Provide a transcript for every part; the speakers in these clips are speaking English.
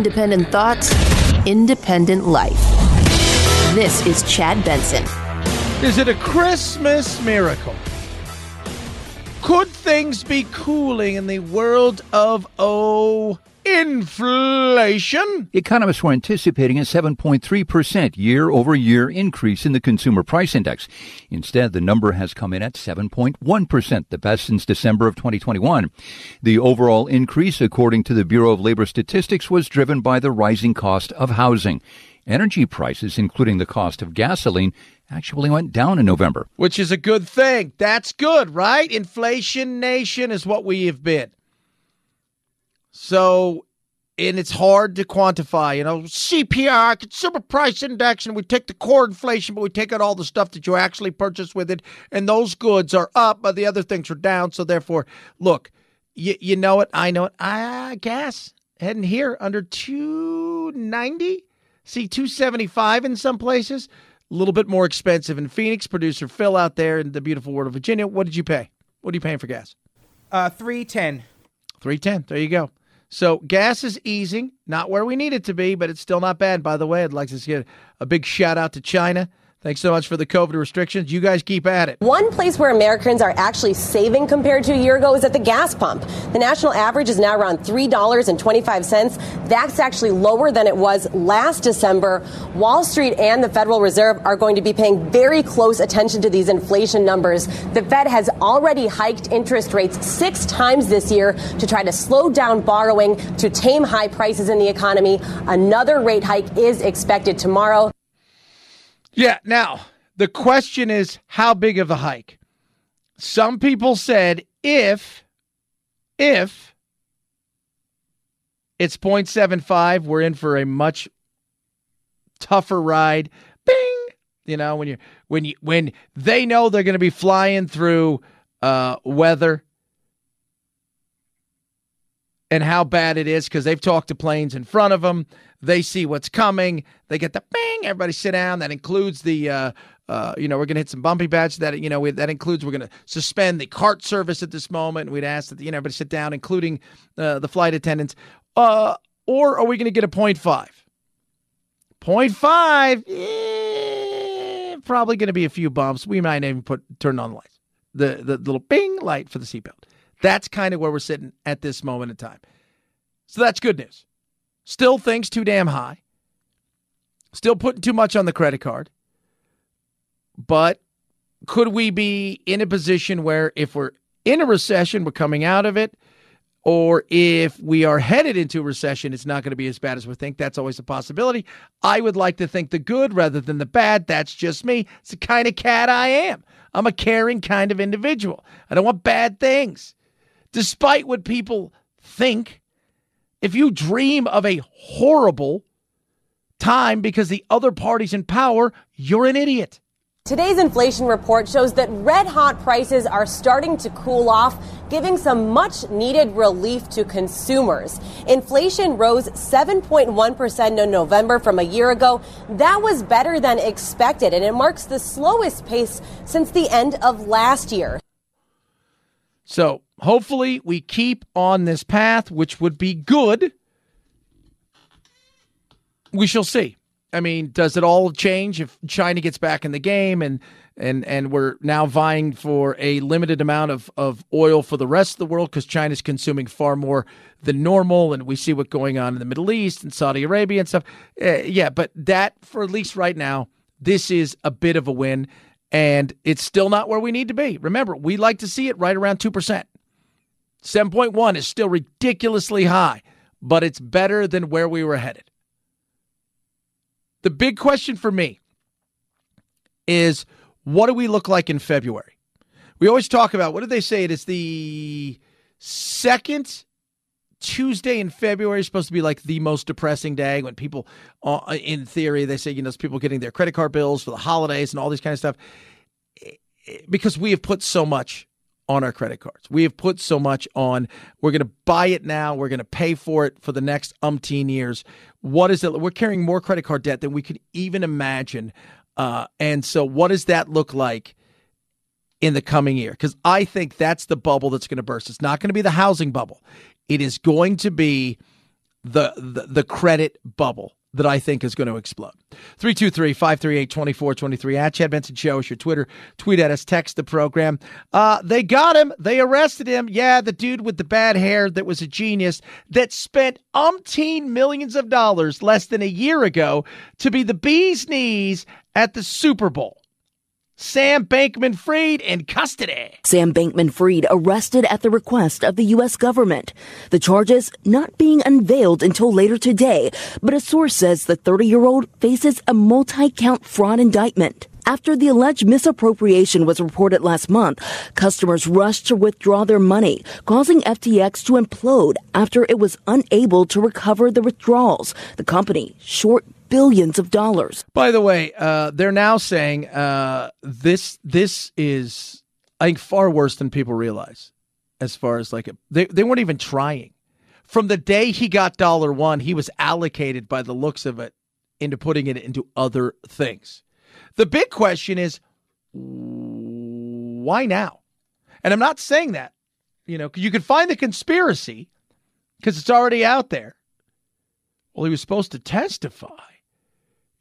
Independent thoughts, independent life. This is Chad Benson. Is it a Christmas miracle? Could things be cooling in the world of oh inflation? Economists were anticipating a 7.3% year over year increase in the consumer price index. Instead, the number has come in at 7.1%, the best since December of 2021. The overall increase, according to the Bureau of Labor Statistics, was driven by the rising cost of housing. Energy prices, including the cost of gasoline, actually went down in November. Which is a good thing. That's good, right? Inflation nation is what we have been. So, and it's hard to quantify, you know, CPI, consumer price index, and we take the core inflation, but we take out all the stuff that you actually purchase with it, and those goods are up, but the other things are down. So therefore, look, you, you know it, I know it. Ah, gas heading here under 290. See 275 in some places. A little bit more expensive in Phoenix. Producer Phil out there in the beautiful world of Virginia. What did you pay? What are you paying for gas? Uh, three ten. Three ten. There you go. So gas is easing, not where we need it to be, but it's still not bad. By the way, I'd like to give a big shout out to China. Thanks so much for the COVID restrictions. You guys keep at it. One place where Americans are actually saving compared to a year ago is at the gas pump. The national average is now around $3.25. That's actually lower than it was last December. Wall Street and the Federal Reserve are going to be paying very close attention to these inflation numbers. The Fed has already hiked interest rates six times this year to try to slow down borrowing to tame high prices in the economy. Another rate hike is expected tomorrow. Yeah. Now, the question is how big of a hike? Some people said if, if it's 0.75, we're in for a much tougher ride. Bing! You know, when you when you when they know they're going to be flying through uh, weather and how bad it is because they've talked to planes in front of them. They see what's coming. They get the bang. Everybody sit down. That includes the, uh, uh, you know, we're going to hit some bumpy patches. That you know, we, that includes we're going to suspend the cart service at this moment. We'd ask that you know everybody sit down, including uh, the flight attendants. Uh, or are we going to get a point five? Point five. Eh, probably going to be a few bumps. We might even put turn on the lights, the the little bing light for the seatbelt. That's kind of where we're sitting at this moment in time. So that's good news. Still things too damn high. Still putting too much on the credit card. But could we be in a position where if we're in a recession, we're coming out of it, or if we are headed into a recession, it's not going to be as bad as we think. That's always a possibility. I would like to think the good rather than the bad. That's just me. It's the kind of cat I am. I'm a caring kind of individual. I don't want bad things despite what people think. If you dream of a horrible time because the other party's in power, you're an idiot. Today's inflation report shows that red hot prices are starting to cool off, giving some much needed relief to consumers. Inflation rose 7.1% in November from a year ago. That was better than expected, and it marks the slowest pace since the end of last year. So hopefully we keep on this path, which would be good. We shall see. I mean, does it all change if China gets back in the game and and and we're now vying for a limited amount of, of oil for the rest of the world because China's consuming far more than normal, and we see what's going on in the Middle East and Saudi Arabia and stuff. Uh, yeah, but that for at least right now, this is a bit of a win and it's still not where we need to be. Remember, we like to see it right around 2%. 7.1 is still ridiculously high, but it's better than where we were headed. The big question for me is what do we look like in February? We always talk about what did they say? It is the second Tuesday in February is supposed to be like the most depressing day when people, uh, in theory, they say, you know, people getting their credit card bills for the holidays and all these kind of stuff. Because we have put so much on our credit cards. We have put so much on. We're going to buy it now. We're going to pay for it for the next umpteen years. What is it? We're carrying more credit card debt than we could even imagine. Uh, and so, what does that look like in the coming year? Because I think that's the bubble that's going to burst. It's not going to be the housing bubble. It is going to be the, the, the credit bubble that I think is going to explode. 323 538 2423 at Chad Benson Show is your Twitter. Tweet at us, text the program. Uh, they got him. They arrested him. Yeah, the dude with the bad hair that was a genius that spent umpteen millions of dollars less than a year ago to be the bee's knees at the Super Bowl. Sam Bankman Fried in custody. Sam Bankman Fried arrested at the request of the U.S. government. The charges not being unveiled until later today, but a source says the 30 year old faces a multi count fraud indictment. After the alleged misappropriation was reported last month, customers rushed to withdraw their money, causing FTX to implode after it was unable to recover the withdrawals. The company short billions of dollars. By the way, uh, they're now saying uh, this this is I think far worse than people realize. As far as like they they weren't even trying. From the day he got dollar one, he was allocated by the looks of it into putting it into other things. The big question is why now? And I'm not saying that, you know, you can find the conspiracy because it's already out there. Well, he was supposed to testify.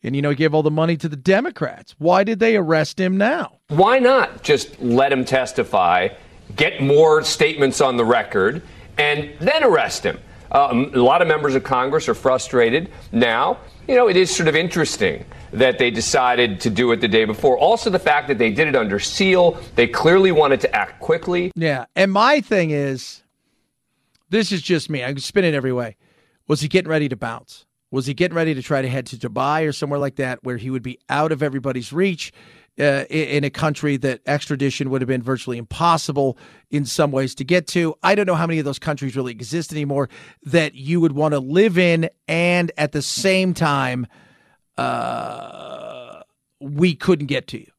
And, you know, he gave all the money to the Democrats. Why did they arrest him now? Why not just let him testify, get more statements on the record, and then arrest him? Uh, a lot of members of Congress are frustrated now. You know, it is sort of interesting that they decided to do it the day before. Also, the fact that they did it under seal, they clearly wanted to act quickly. Yeah. And my thing is this is just me. I can spin it every way. Was he getting ready to bounce? Was he getting ready to try to head to Dubai or somewhere like that where he would be out of everybody's reach uh, in a country that extradition would have been virtually impossible in some ways to get to? I don't know how many of those countries really exist anymore that you would want to live in and at the same time uh, we couldn't get to you.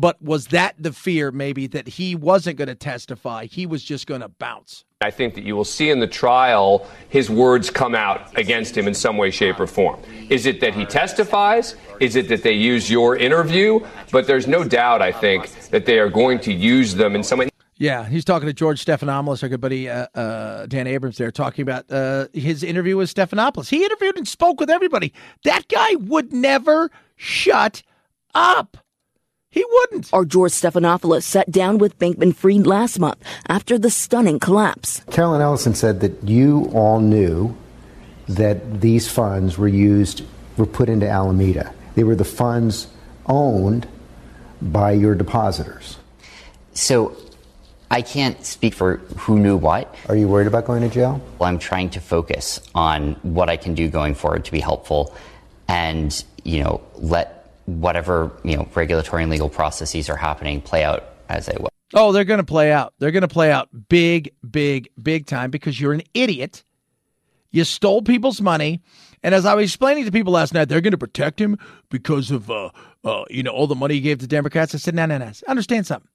But was that the fear maybe that he wasn't going to testify? He was just going to bounce. I think that you will see in the trial his words come out against him in some way, shape, or form. Is it that he testifies? Is it that they use your interview? But there's no doubt, I think, that they are going to use them in some way. Yeah, he's talking to George Stephanopoulos, our good buddy uh, uh, Dan Abrams there, talking about uh, his interview with Stephanopoulos. He interviewed and spoke with everybody. That guy would never shut up. He wouldn't. Our George Stephanopoulos sat down with Bankman Fried last month after the stunning collapse. Caroline Ellison said that you all knew that these funds were used, were put into Alameda. They were the funds owned by your depositors. So I can't speak for who knew what. Are you worried about going to jail? Well, I'm trying to focus on what I can do going forward to be helpful and, you know, let whatever you know regulatory and legal processes are happening play out as they will. Oh, they're going to play out. They're going to play out big, big, big time because you're an idiot. You stole people's money, and as I was explaining to people last night, they're going to protect him because of uh, uh, you know all the money he gave to Democrats. I said, no, no, no. Understand something.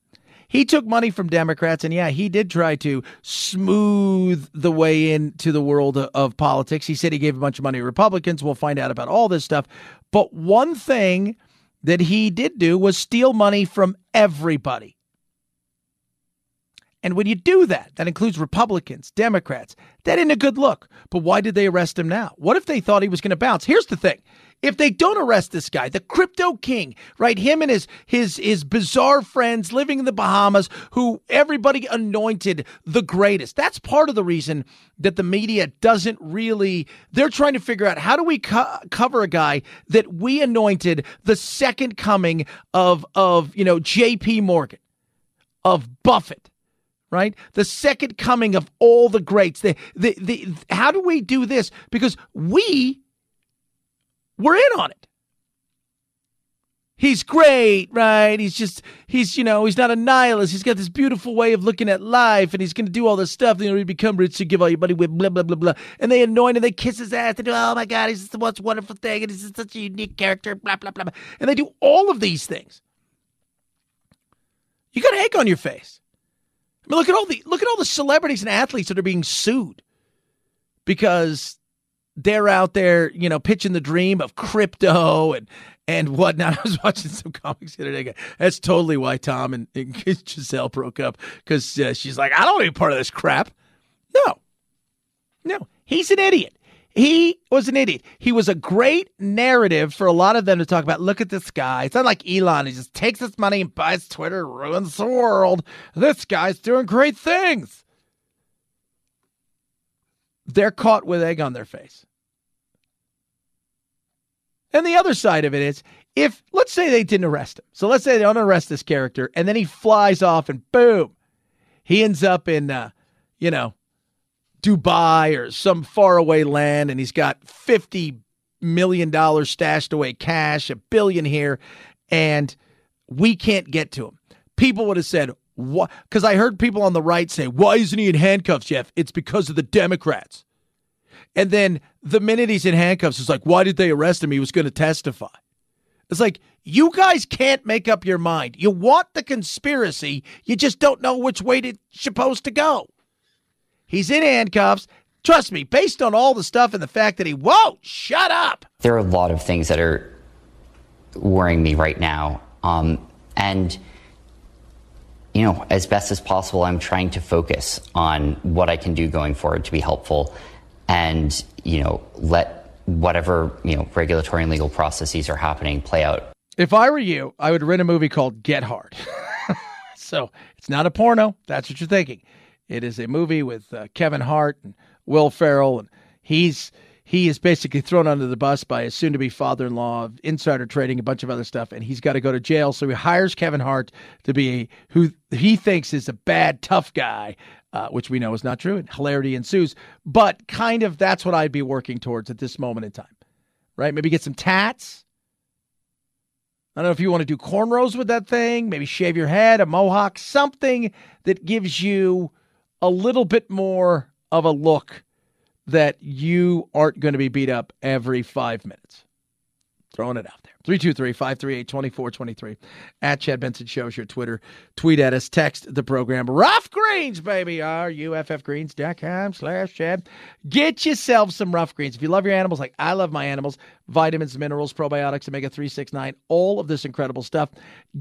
He took money from Democrats, and yeah, he did try to smooth the way into the world of, of politics. He said he gave a bunch of money to Republicans. We'll find out about all this stuff. But one thing that he did do was steal money from everybody. And when you do that, that includes Republicans, Democrats, that ain't a good look. But why did they arrest him now? What if they thought he was going to bounce? Here's the thing. If they don't arrest this guy, the crypto king, right? Him and his his his bizarre friends living in the Bahamas, who everybody anointed the greatest. That's part of the reason that the media doesn't really. They're trying to figure out how do we co- cover a guy that we anointed the second coming of of you know J.P. Morgan, of Buffett right? The second coming of all the greats. The, the, the, how do we do this? Because we were in on it. He's great, right? He's just, he's, you know, he's not a nihilist. He's got this beautiful way of looking at life and he's going to do all this stuff. You know, he become rich to give all your money with blah, blah, blah, blah. And they anoint him, they kiss his ass. They do, oh my God, he's just the most wonderful thing. And he's just such a unique character, blah, blah, blah. And they do all of these things. You got egg on your face. I mean, look at all the look at all the celebrities and athletes that are being sued because they're out there, you know, pitching the dream of crypto and and whatnot. I was watching some comics the other day. That's totally why Tom and, and Gisele broke up because uh, she's like, I don't want to be part of this crap. No, no, he's an idiot. He was an idiot. He was a great narrative for a lot of them to talk about. Look at this guy. It's not like Elon. He just takes his money and buys Twitter, ruins the world. This guy's doing great things. They're caught with egg on their face. And the other side of it is if, let's say they didn't arrest him. So let's say they don't arrest this character and then he flies off and boom, he ends up in, uh, you know, Dubai or some faraway land and he's got $50 million stashed away cash, a billion here, and we can't get to him. People would have said, what? Because I heard people on the right say, why isn't he in handcuffs, Jeff? It's because of the Democrats. And then the minute he's in handcuffs, it's like, why did they arrest him? He was going to testify. It's like, you guys can't make up your mind. You want the conspiracy, you just don't know which way it's supposed to go. He's in handcuffs. Trust me, based on all the stuff and the fact that he, won't shut up. There are a lot of things that are worrying me right now. Um, and, you know, as best as possible, I'm trying to focus on what I can do going forward to be helpful and, you know, let whatever, you know, regulatory and legal processes are happening play out. If I were you, I would rent a movie called Get Hard. so it's not a porno. That's what you're thinking. It is a movie with uh, Kevin Hart and Will Ferrell, and he's he is basically thrown under the bus by his soon-to-be father-in-law, of insider trading, a bunch of other stuff, and he's got to go to jail. So he hires Kevin Hart to be who he thinks is a bad, tough guy, uh, which we know is not true, and hilarity ensues. But kind of that's what I'd be working towards at this moment in time, right? Maybe get some tats. I don't know if you want to do cornrows with that thing, maybe shave your head, a mohawk, something that gives you a little bit more of a look that you aren't going to be beat up every five minutes. Throwing it out there. 323 538 2423. At Chad Benson Shows your Twitter. Tweet at us. Text the program. Ruff Greens, baby. R-U-F-F-Greens.com slash Chad. Get yourself some Ruff Greens. If you love your animals like I love my animals, vitamins, minerals, probiotics, omega 369, all of this incredible stuff,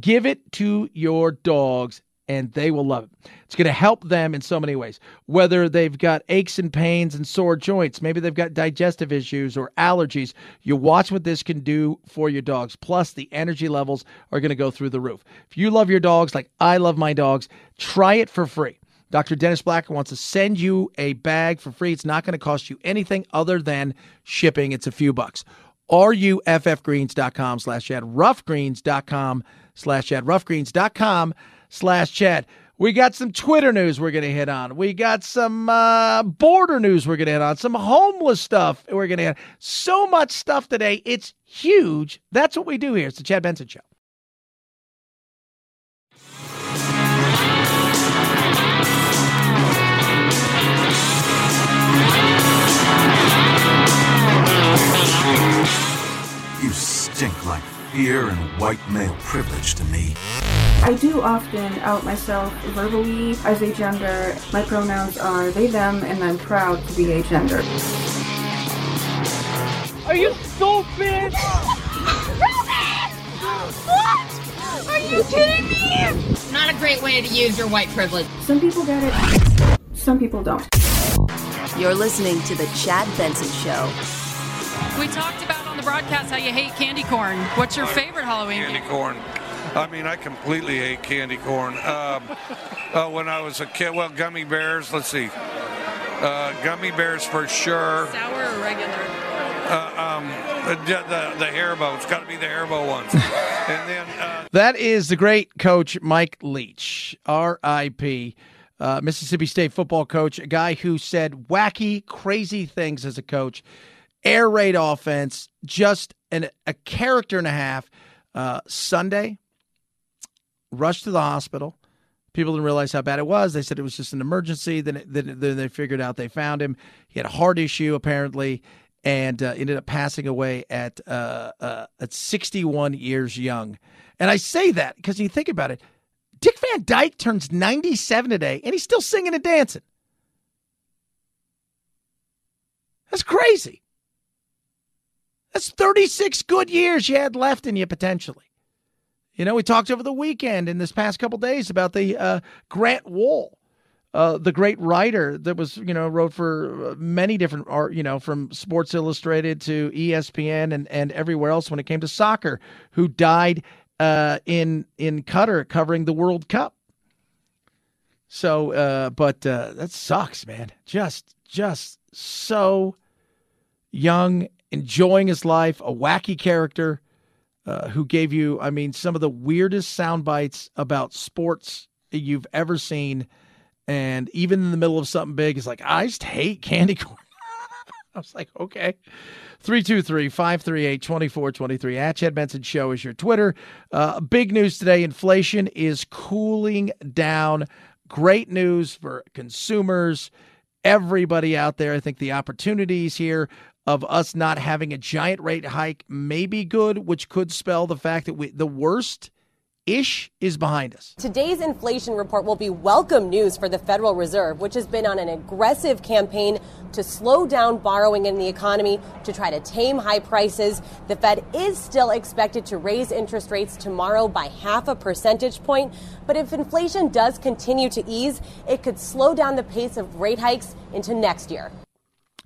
give it to your dogs and they will love it. It's going to help them in so many ways. Whether they've got aches and pains and sore joints, maybe they've got digestive issues or allergies, you watch what this can do for your dogs. Plus, the energy levels are going to go through the roof. If you love your dogs like I love my dogs, try it for free. Dr. Dennis Blacker wants to send you a bag for free. It's not going to cost you anything other than shipping. It's a few bucks. RUFFgreens.com slash Chad. Ruffgreens.com slash Chad. Ruffgreens.com slash chat. We got some Twitter news we're going to hit on. We got some uh, border news we're going to hit on. Some homeless stuff we're going to hit. So much stuff today. It's huge. That's what we do here. It's the Chad Benson Show. You stink like fear and white male privilege to me. I do often out myself verbally as a gender. My pronouns are they, them, and I'm proud to be a gender. Are you stupid? what? Are you kidding me? Not a great way to use your white privilege. Some people get it, some people don't. You're listening to The Chad Benson Show. We talked about on the broadcast how you hate candy corn. What's your favorite Halloween Candy corn. I mean, I completely hate candy corn. Um, uh, when I was a kid, well, gummy bears. Let's see, uh, gummy bears for sure. Sour or regular? Uh, um, the the, the Haribo. It's got to be the Haribo ones. and then uh, That is the great coach Mike Leach, R.I.P. Uh, Mississippi State football coach, a guy who said wacky, crazy things as a coach, air raid offense, just an, a character and a half. Uh, Sunday, rushed to the hospital. People didn't realize how bad it was. They said it was just an emergency. Then, it, then, then they figured out they found him. He had a heart issue apparently, and uh, ended up passing away at uh, uh, at 61 years young. And I say that because you think about it. Dick Van Dyke turns 97 today, and he's still singing and dancing. That's crazy. That's 36 good years you had left in you potentially. You know, we talked over the weekend in this past couple days about the uh, Grant Wahl, uh, the great writer that was, you know, wrote for uh, many different art, you know, from Sports Illustrated to ESPN and, and everywhere else when it came to soccer, who died uh, in in Qatar covering the World Cup. So, uh, but uh, that sucks, man. Just, just so young, enjoying his life, a wacky character uh, who gave you, I mean, some of the weirdest sound bites about sports you've ever seen and even in the middle of something big, he's like, I just hate candy corn. I was like, okay. 323 538 2423 at Chad Benson Show is your Twitter. Uh, big news today inflation is cooling down. Great news for consumers, everybody out there. I think the opportunities here of us not having a giant rate hike may be good, which could spell the fact that we, the worst ish is behind us. Today's inflation report will be welcome news for the Federal Reserve, which has been on an aggressive campaign to slow down borrowing in the economy to try to tame high prices. The Fed is still expected to raise interest rates tomorrow by half a percentage point. But if inflation does continue to ease, it could slow down the pace of rate hikes into next year.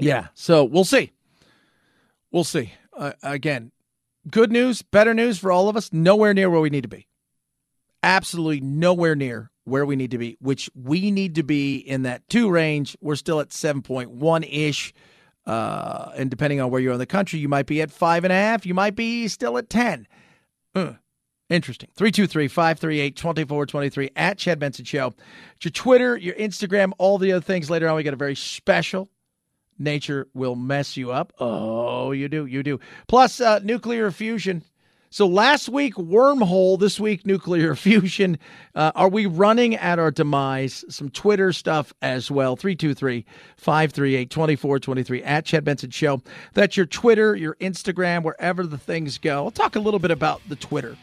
Yeah, so we'll see. We'll see. Uh, again, good news, better news for all of us, nowhere near where we need to be absolutely nowhere near where we need to be, which we need to be in that two range. We're still at 7.1 ish. Uh, and depending on where you're in the country, you might be at five and a half. You might be still at 10. Uh, interesting. 323 538 2423 at Chad Benson Show. It's your Twitter, your Instagram, all the other things. Later on, we got a very special Nature will mess you up. Oh, you do. You do. Plus, uh, nuclear fusion so last week, wormhole. This week, nuclear fusion. Uh, are we running at our demise? Some Twitter stuff as well. 323 538 2423 at Chad Benson Show. That's your Twitter, your Instagram, wherever the things go. I'll talk a little bit about the Twitter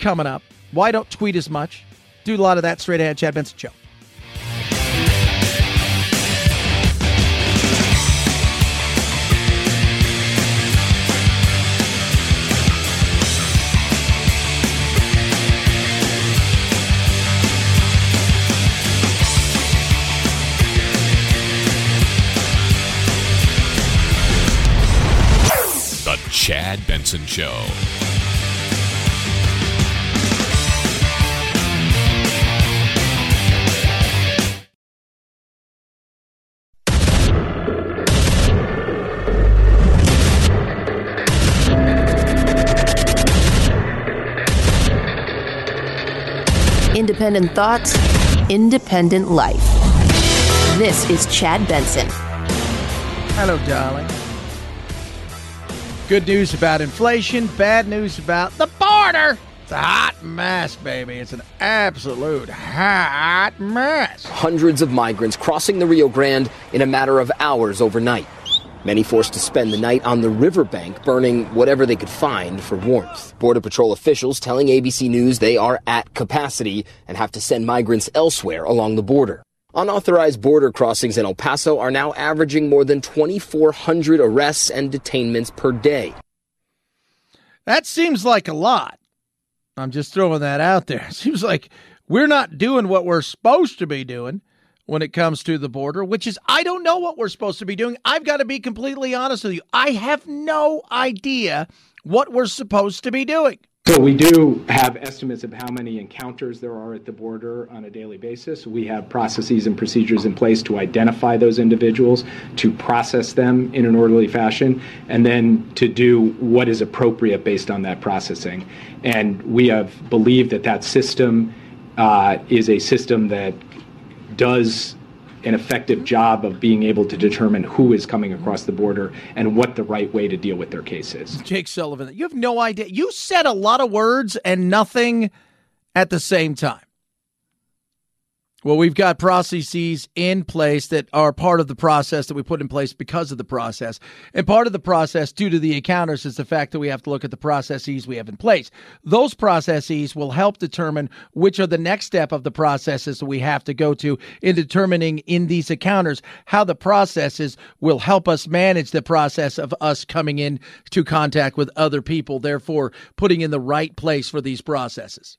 coming up. Why don't tweet as much? Do a lot of that straight ahead. Chad Benson Show. Chad Benson Show. Independent thoughts, independent life. This is Chad Benson. Hello, darling. Good news about inflation, bad news about the border. It's a hot mess, baby. It's an absolute hot mess. Hundreds of migrants crossing the Rio Grande in a matter of hours overnight. Many forced to spend the night on the riverbank burning whatever they could find for warmth. Border Patrol officials telling ABC News they are at capacity and have to send migrants elsewhere along the border. Unauthorized border crossings in El Paso are now averaging more than 2,400 arrests and detainments per day. That seems like a lot. I'm just throwing that out there. It seems like we're not doing what we're supposed to be doing when it comes to the border, which is I don't know what we're supposed to be doing. I've got to be completely honest with you. I have no idea what we're supposed to be doing. So we do have estimates of how many encounters there are at the border on a daily basis. We have processes and procedures in place to identify those individuals, to process them in an orderly fashion, and then to do what is appropriate based on that processing. And we have believed that that system uh, is a system that does an effective job of being able to determine who is coming across the border and what the right way to deal with their case is. Jake Sullivan, you have no idea. You said a lot of words and nothing at the same time. Well, we've got processes in place that are part of the process that we put in place because of the process. And part of the process, due to the encounters, is the fact that we have to look at the processes we have in place. Those processes will help determine which are the next step of the processes that we have to go to in determining in these encounters how the processes will help us manage the process of us coming in to contact with other people, therefore putting in the right place for these processes.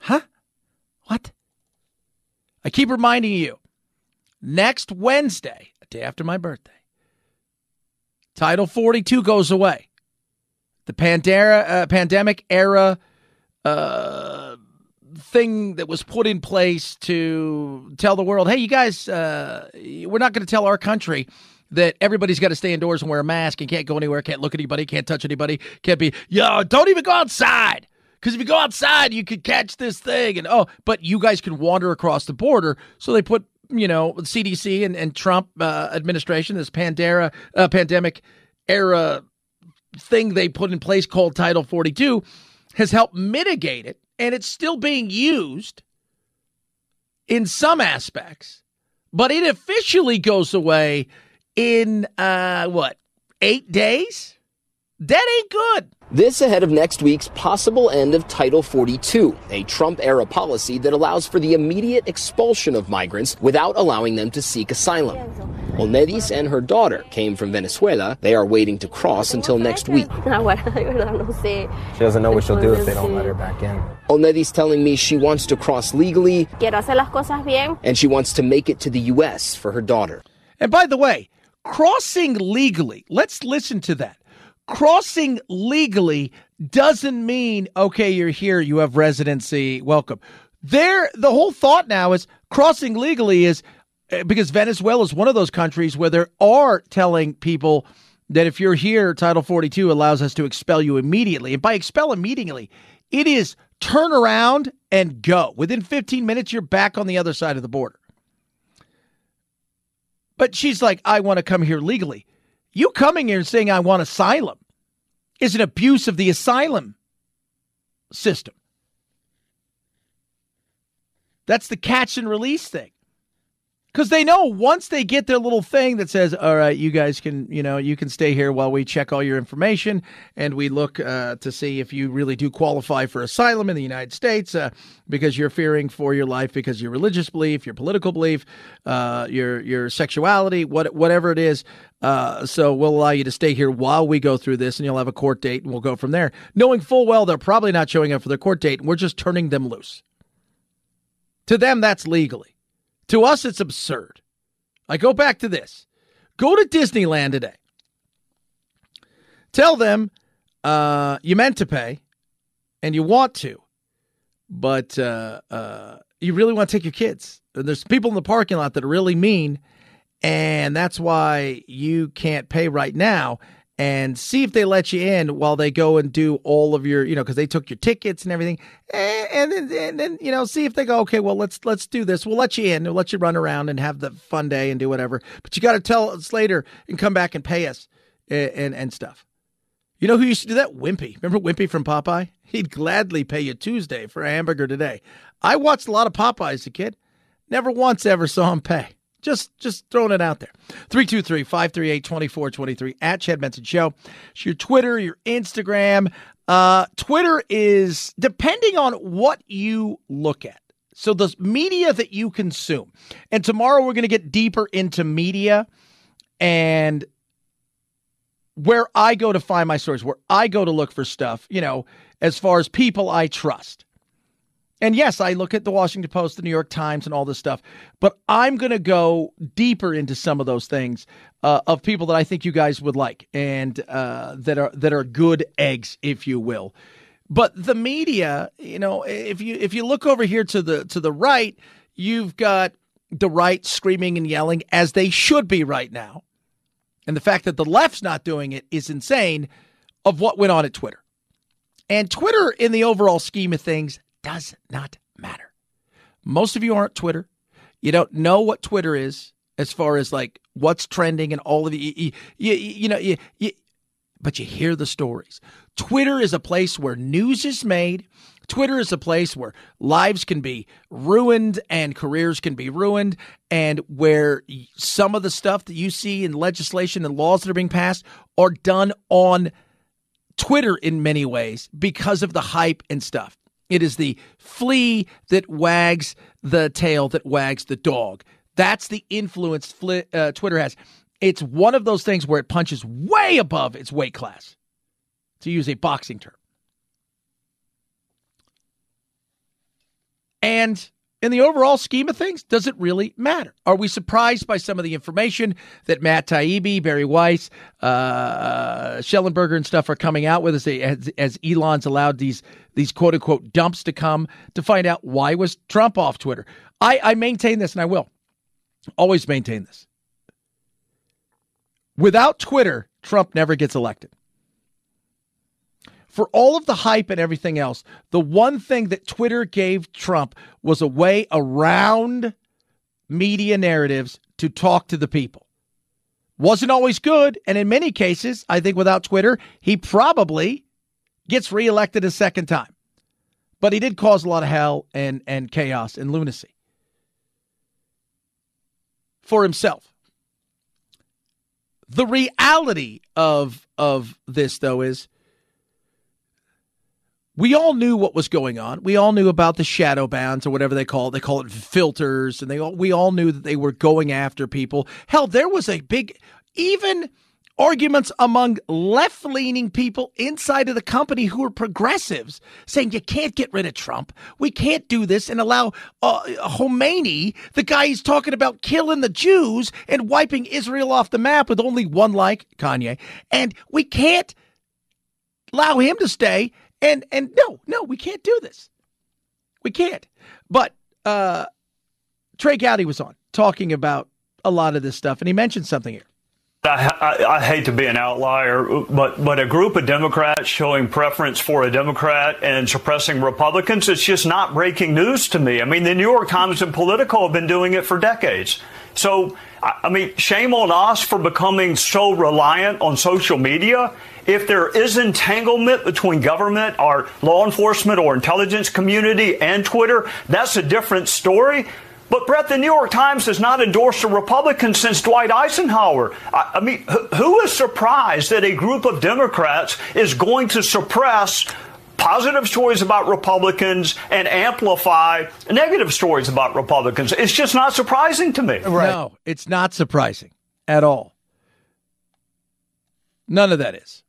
Huh? What? I keep reminding you next Wednesday, a day after my birthday, Title 42 goes away. The Pandera, uh, pandemic era uh, thing that was put in place to tell the world, hey, you guys, uh, we're not going to tell our country that everybody's got to stay indoors and wear a mask and can't go anywhere, can't look at anybody, can't touch anybody, can't be, yo, don't even go outside. Because if you go outside, you could catch this thing. And oh, but you guys can wander across the border. So they put, you know, CDC and, and Trump uh, administration, this Pandera, uh, pandemic era thing they put in place called Title 42 has helped mitigate it. And it's still being used in some aspects, but it officially goes away in uh, what, eight days? That ain't good. This ahead of next week's possible end of Title 42, a Trump era policy that allows for the immediate expulsion of migrants without allowing them to seek asylum. Olnedis and her daughter came from Venezuela. They are waiting to cross until next week. She doesn't know what she'll do if they don't let her back in. Olnedis telling me she wants to cross legally Quiero hacer las cosas bien. and she wants to make it to the U.S. for her daughter. And by the way, crossing legally, let's listen to that. Crossing legally doesn't mean, okay, you're here, you have residency, welcome. There, the whole thought now is crossing legally is eh, because Venezuela is one of those countries where they are telling people that if you're here, Title 42 allows us to expel you immediately. And by expel immediately, it is turn around and go. Within 15 minutes, you're back on the other side of the border. But she's like, I want to come here legally. You coming here and saying I want asylum is an abuse of the asylum system. That's the catch and release thing. Because they know once they get their little thing that says, all right, you guys can, you know, you can stay here while we check all your information and we look uh, to see if you really do qualify for asylum in the United States uh, because you're fearing for your life because your religious belief, your political belief, uh, your your sexuality, what whatever it is. Uh, so we'll allow you to stay here while we go through this and you'll have a court date and we'll go from there, knowing full well they're probably not showing up for their court date and we're just turning them loose. To them, that's legally. To us, it's absurd. I go back to this. Go to Disneyland today. Tell them uh, you meant to pay and you want to, but uh, uh, you really want to take your kids. There's people in the parking lot that are really mean, and that's why you can't pay right now. And see if they let you in while they go and do all of your, you know, because they took your tickets and everything, and, then and then you know, see if they go, okay, well let's let's do this. We'll let you in. We'll let you run around and have the fun day and do whatever. But you got to tell us later and come back and pay us and, and and stuff. You know who used to do that? Wimpy. Remember Wimpy from Popeye? He'd gladly pay you Tuesday for a hamburger today. I watched a lot of Popeye as a kid. Never once ever saw him pay. Just just throwing it out there. 323-538-2423 at Chad Benson Show. It's your Twitter, your Instagram. Uh, Twitter is depending on what you look at. So the media that you consume. And tomorrow we're going to get deeper into media and where I go to find my stories, where I go to look for stuff, you know, as far as people I trust. And yes, I look at the Washington Post, the New York Times, and all this stuff, but I'm going to go deeper into some of those things uh, of people that I think you guys would like and uh, that are that are good eggs, if you will. But the media, you know, if you if you look over here to the to the right, you've got the right screaming and yelling as they should be right now, and the fact that the left's not doing it is insane. Of what went on at Twitter, and Twitter in the overall scheme of things does not matter. Most of you aren't Twitter. You don't know what Twitter is as far as like what's trending and all of the you, you, you know you, you, but you hear the stories. Twitter is a place where news is made. Twitter is a place where lives can be ruined and careers can be ruined, and where some of the stuff that you see in legislation and laws that are being passed are done on Twitter in many ways because of the hype and stuff. It is the flea that wags the tail that wags the dog. That's the influence uh, Twitter has. It's one of those things where it punches way above its weight class, to use a boxing term. And in the overall scheme of things, does it really matter? Are we surprised by some of the information that Matt Taibbi, Bari Weiss, uh, Shellenberger, and stuff are coming out with as, they, as, as Elon's allowed these these quote unquote dumps to come to find out why was Trump off Twitter? I, I maintain this, and I will always maintain this. Without Twitter, Trump never gets elected for all of the hype and everything else, the one thing that Twitter gave Trump was a way around media narratives to talk to the people. Wasn't always good. And in many cases, I think without Twitter, he probably gets reelected a second time. But he did cause a lot of hell and, and chaos and lunacy for himself. The reality of of this though is we all knew what was going on. We all knew about the shadow bans or whatever they call it. They call it filters, and they all, we all knew that they were going after people. Hell, there was a big, even arguments among left leaning people inside of the company who are progressives saying you can't get rid of Trump. We can't do this and allow uh, Khomeini, the guy he's talking about killing the Jews and wiping Israel off the map with only one like, Kanye. And we can't allow him to stay and and no, no, we can't do this. We can't. But uh, Trey Gowdy was on talking about a lot of this stuff, and he mentioned something here. I, I, I, hate to be an outlier, but but a group of Democrats showing preference for a Democrat and suppressing Republicans, it's just not breaking news to me. I mean, the New York Times and Politico have been doing it for decades. So, I mean, shame on us for becoming so reliant on social media. If there is entanglement between government, our law enforcement or intelligence community, and Twitter, that's a different story. But Brett, the New York Times has not endorsed a Republican since Dwight Eisenhower. I, I mean, who is surprised that a group of Democrats is going to suppress positive stories about Republicans and amplify negative stories about Republicans? It's just not surprising to me. Right. No, it's not surprising at all. None of that is.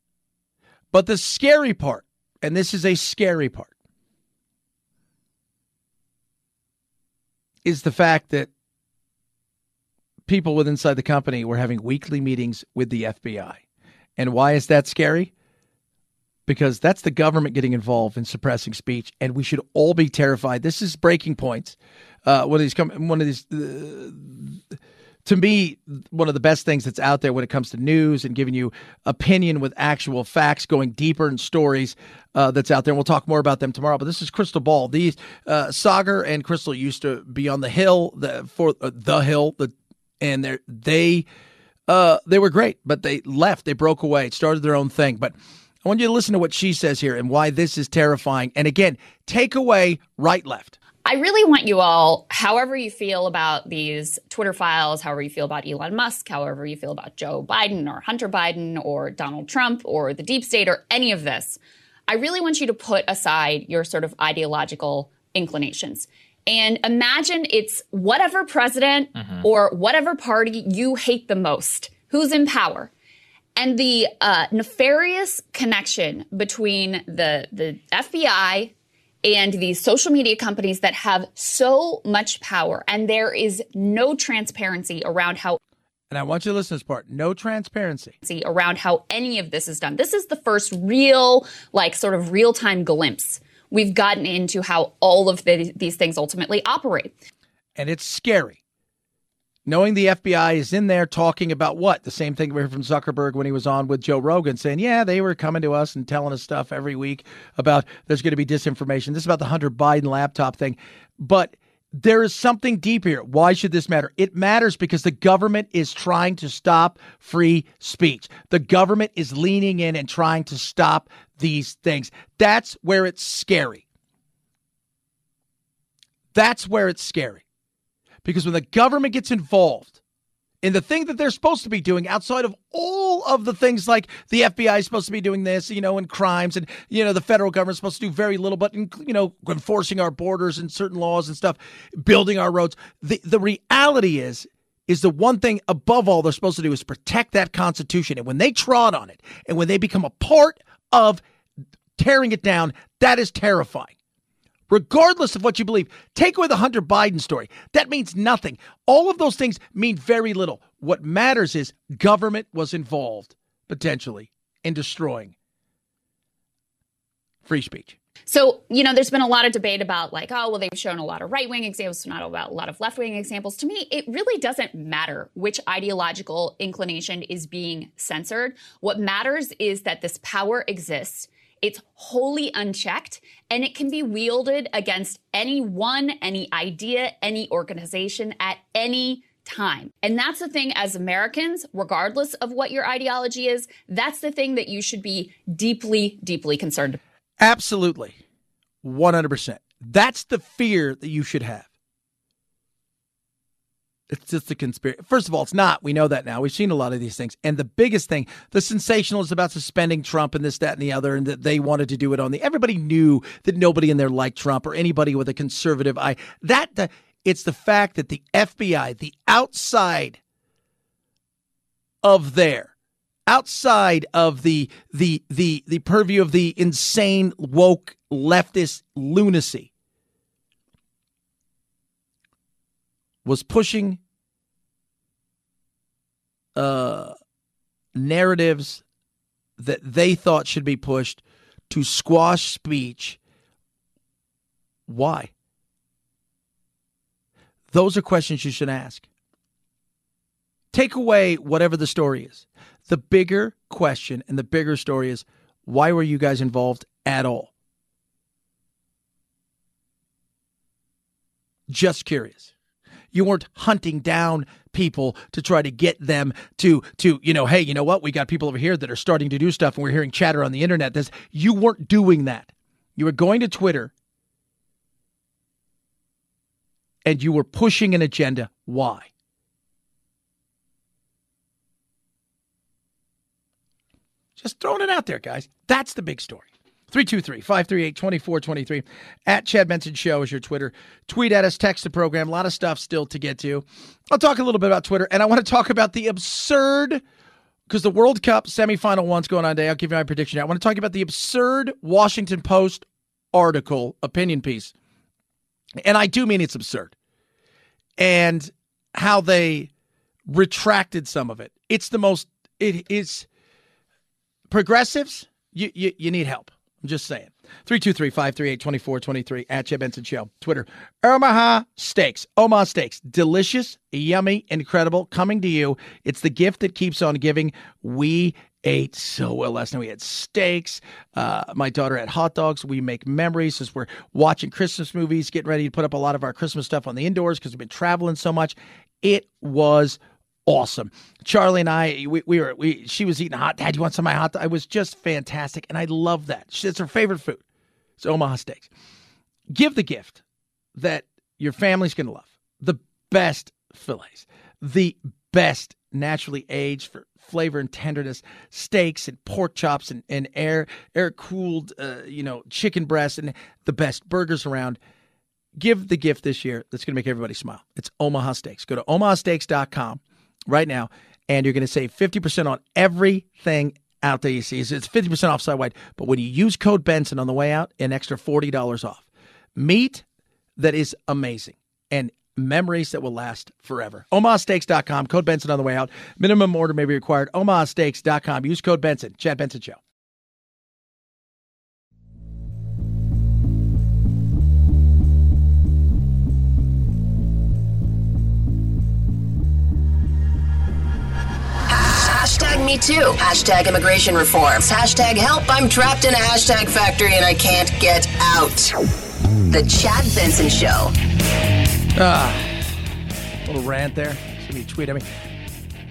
But the scary part, and this is a scary part, is the fact that people with inside the company were having weekly meetings with the FBI. And why is that scary? Because that's the government getting involved in suppressing speech, and we should all be terrified. This is breaking points. Uh, one of these, one of these, uh, to me, one of the best things that's out there when it comes to news and giving you opinion with actual facts, going deeper in stories uh, that's out there. And we'll talk more about them tomorrow. But this is Krystal Ball. These uh, Saagar and Krystal used to be on the Hill, the for uh, the Hill, the and they they uh, they were great, but they left. They broke away, started their own thing. But I want you to listen to what she says here and why this is terrifying. And again, take away right left. I really want you all, however you feel about these Twitter files, however you feel about Elon Musk, however you feel about Joe Biden or Hunter Biden or Donald Trump or the deep state or any of this, I really want you to put aside your sort of ideological inclinations and imagine it's whatever president mm-hmm. or whatever party you hate the most, who's in power. And the uh, nefarious connection between the, the FBI and these social media companies that have so much power, and there is no transparency around how and I want you to listen to this part. No transparency. Around how any of this is done. This is the first real, like, sort of real time glimpse we've gotten into how all of the, these things ultimately operate. And it's scary. Knowing the FBI is in there talking about what? The same thing we heard from Zuckerberg when he was on with Joe Rogan saying, yeah, they were coming to us and telling us stuff every week about there's going to be disinformation. This is about the Hunter Biden laptop thing. But there is something deep here. Why should this matter? It matters because the government is trying to stop free speech. The government is leaning in and trying to stop these things. That's where it's scary. That's where it's scary. Because when the government gets involved, in the thing that they're supposed to be doing outside of all of the things like the FBI is supposed to be doing this, you know, and crimes, and you know, the federal government's supposed to do very little, but you know, enforcing our borders and certain laws and stuff, building our roads. The the reality is is the one thing above all they're supposed to do is protect that constitution. And when they trod on it and when they become a part of tearing it down, that is terrifying. Regardless of what you believe. Take away the Hunter Biden story. That means nothing. All of those things mean very little. What matters is government was involved, potentially, in destroying free speech. So, you know, there's been a lot of debate about like, oh, well, they've shown a lot of right wing examples, not about a lot of left wing examples. To me, it really doesn't matter which ideological inclination is being censored. What matters is that this power exists. It's wholly unchecked and it can be wielded against anyone, any idea, any organization at any time. And that's the thing as Americans, regardless of what your ideology is, that's the thing that you should be deeply, deeply concerned about. Absolutely. 100%. That's the fear that you should have. It's just a conspiracy. First of all, it's not. We know that now. We've seen a lot of these things. And the biggest thing, the sensationalism about suspending Trump and this, that, and the other, and that they wanted to do it on the. Everybody knew that nobody in there liked Trump or anybody with a conservative eye. That the, it's the fact that the FBI, the outside of there, outside of the the the the purview of the insane woke leftist lunacy was pushing uh, narratives that they thought should be pushed to squash speech. Why? Those are questions you should ask. Take away whatever the story is. The bigger question and the bigger story is why were you guys involved at all? Just curious. You weren't hunting down people to try to get them to to you know, hey, you know what? We got people over here that are starting to do stuff and we're hearing chatter on the internet. This you weren't doing that. You were going to Twitter and you were pushing an agenda. Why? Just throwing it out there, guys. That's the big story. 323 538 2423. At Chad Benson Show is your Twitter. Tweet at us, text the program. A lot of stuff still to get to. I'll talk a little bit about Twitter, and I want to talk about the absurd, because the World Cup semifinal one's going on today. I'll give you my prediction. I want to talk about the absurd Washington Post article, opinion piece. And I do mean it's absurd. And how they retracted some of it. It's the most, it is progressives, you, you, you need help. I'm just saying. 323 538 2423 at Chad Benson Show. Twitter. Omaha Steaks. Omaha Steaks. Delicious, yummy, incredible. Coming to you. It's the gift that keeps on giving. We ate so well last night. We had steaks. Uh, my daughter had hot dogs. We make memories as we're watching Christmas movies, getting ready to put up a lot of our Christmas stuff on the indoors because we've been traveling so much. It was awesome. Charlie and I, we, we were, we, she was eating hot. Dad, you want some of my hot? Dog? It was just fantastic, and I love that. It's her favorite food. It's Omaha Steaks. Give the gift that your family's going to love. The best fillets, the best naturally aged for flavor and tenderness steaks and pork chops and, and air air cooled uh, you know chicken breasts and the best burgers around give the gift this year that's going to make everybody smile it's omaha steaks go to omahasteaks.com right now, and you're going to save 50% on everything out there you see. It's 50% off site wide. But when you use code Benson on the way out, an extra $40 off. Meat that is amazing and memories that will last forever. OmahaSteaks.com, code Benson on the way out. Minimum order may be required. OmahaSteaks.com. Use code Benson. Chad Benson Show. Hashtag me too. Hashtag immigration reforms. Hashtag help. I'm trapped in a hashtag factory and I can't get out. The Chad Benson Show. Ah, little rant there. A tweet at me,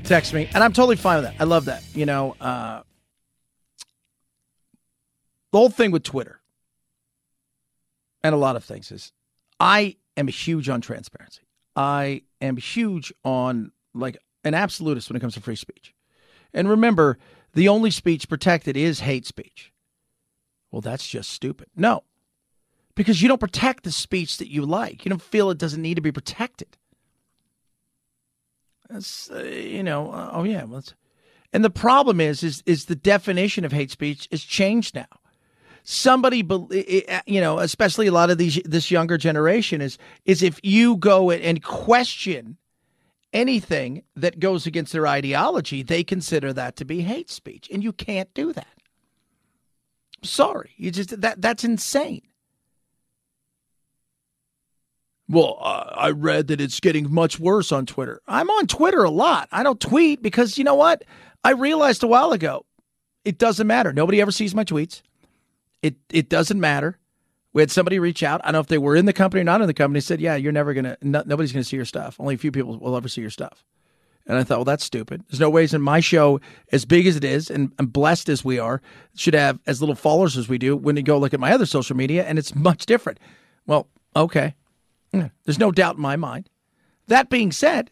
text me, and I'm totally fine with that. I love that. You know, uh, the whole thing with Twitter and a lot of things is I am huge on transparency. I am huge on like an absolutist when it comes to free speech. And remember, the only speech protected is hate speech. Well, that's just stupid. No, because you don't protect the speech that you like. You don't feel it doesn't need to be protected. That's, uh, you know, uh, oh yeah. Let's, and the problem is, is, is the definition of hate speech is changed now. somebody, you know, especially a lot of these this younger generation is is if you go and question anything that goes against their ideology, they consider that to be hate speech, and you can't do that. Sorry, you just that that's insane. Well, uh, I read that it's getting much worse on Twitter. I'm on Twitter a lot. I don't tweet because you know what? I realized a while ago it doesn't matter. Nobody ever sees my tweets. It it doesn't matter. We had somebody reach out. I don't know if they were in the company or not in the company. Said, "Yeah, you're never gonna. No, nobody's gonna see your stuff. Only a few people will ever see your stuff." And I thought, well, that's stupid. There's no ways in my show, as big as it is and, and blessed as we are, should have as little followers as we do. When you go look at my other social media, and it's much different. Well, okay, there's no doubt in my mind. That being said,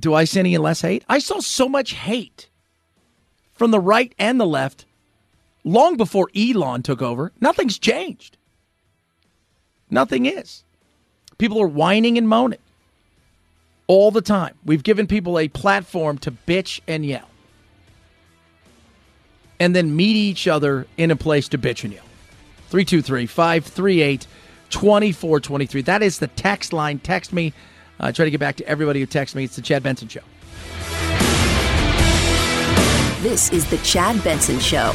do I see any less hate? I saw so much hate from the right and the left long before Elon took over. Nothing's changed. Nothing is. People are whining and moaning all the time. We've given people a platform to bitch and yell. And then meet each other in a place to bitch and yell. 323 538 2423. That is the text line. Text me. I uh, try to get back to everybody who texts me. It's the Chad Benson Show. This is the Chad Benson Show.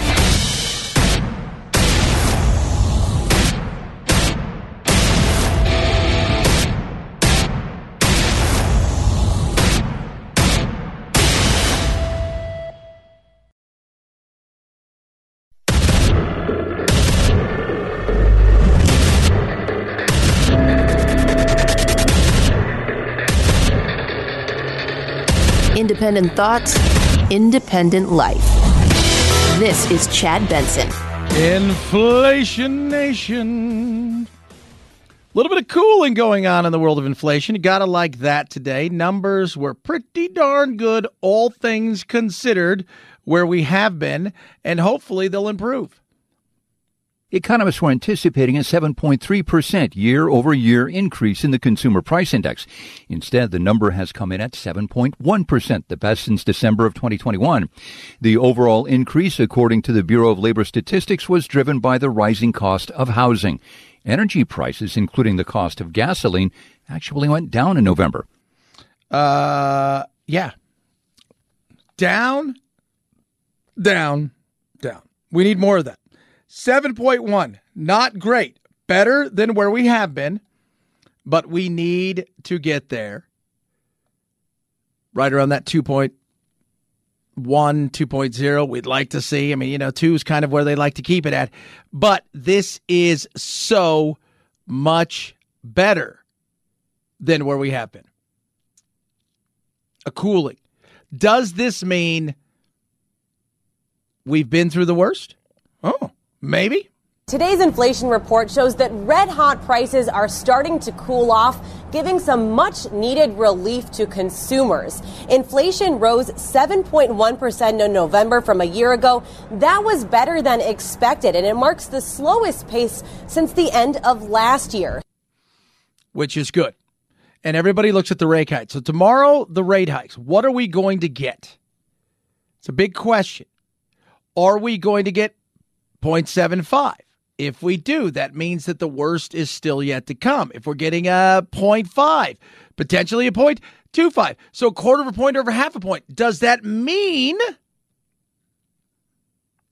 Independent thoughts, independent life. This is Chad Benson. Inflation Nation. A little bit of cooling going on in the world of inflation. You got to like that today. Numbers were pretty darn good, all things considered, where we have been, and hopefully they'll improve. Economists were anticipating a 7.3% year over year increase in the consumer price index. Instead, the number has come in at 7.1%, the best since December of 2021. The overall increase, according to the Bureau of Labor Statistics, was driven by the rising cost of housing. Energy prices, including the cost of gasoline, actually went down in November. Uh, yeah. Down, down, down. We need more of that. 7.1, not great. Better than where we have been, but we need to get there. Right around that 2.1, 2.0, we'd like to see. I mean, you know, 2 is kind of where they like to keep it at. But this is so much better than where we have been. A cooling. Does this mean we've been through the worst? Oh, Maybe. Today's inflation report shows that red hot prices are starting to cool off, giving some much needed relief to consumers. Inflation rose 7.1% in November from a year ago. That was better than expected, and it marks the slowest pace since the end of last year. Which is good. And everybody looks at the rate hikes. So tomorrow, the rate hikes. What are we going to get? It's a big question. Are we going to get 0.75. If we do, that means that the worst is still yet to come. If we're getting a 0.5, potentially a 0.25, so a quarter of a point over half a point, does that mean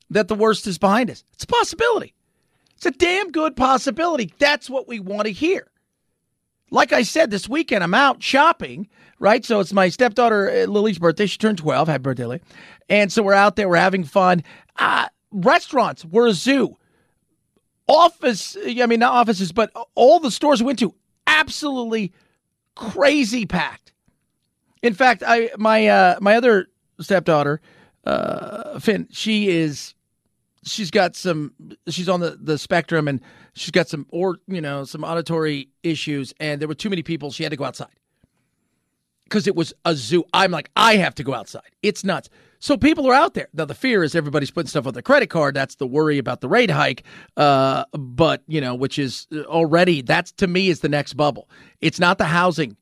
that the worst is behind us? It's a possibility. It's a damn good possibility. That's what we want to hear. Like I said, this weekend I'm out shopping, right? So it's my stepdaughter uh, Lily's birthday. She turned 12. Happy birthday, Lily. And so we're out there, we're having fun. Uh, restaurants were a zoo. Office, I mean, not offices, but all the stores we went to, absolutely crazy packed. In fact, I my uh, my other stepdaughter, uh, Finn, she is she's got some she's on the the spectrum and she's got some or you know some auditory issues and there were too many people she had to go outside because it was a zoo i'm like i have to go outside it's nuts so people are out there. Now the fear is everybody's putting stuff on their credit card. That's the worry about the rate hike. Uh, but you know, which is already that's to me is the next bubble. It's not the housing.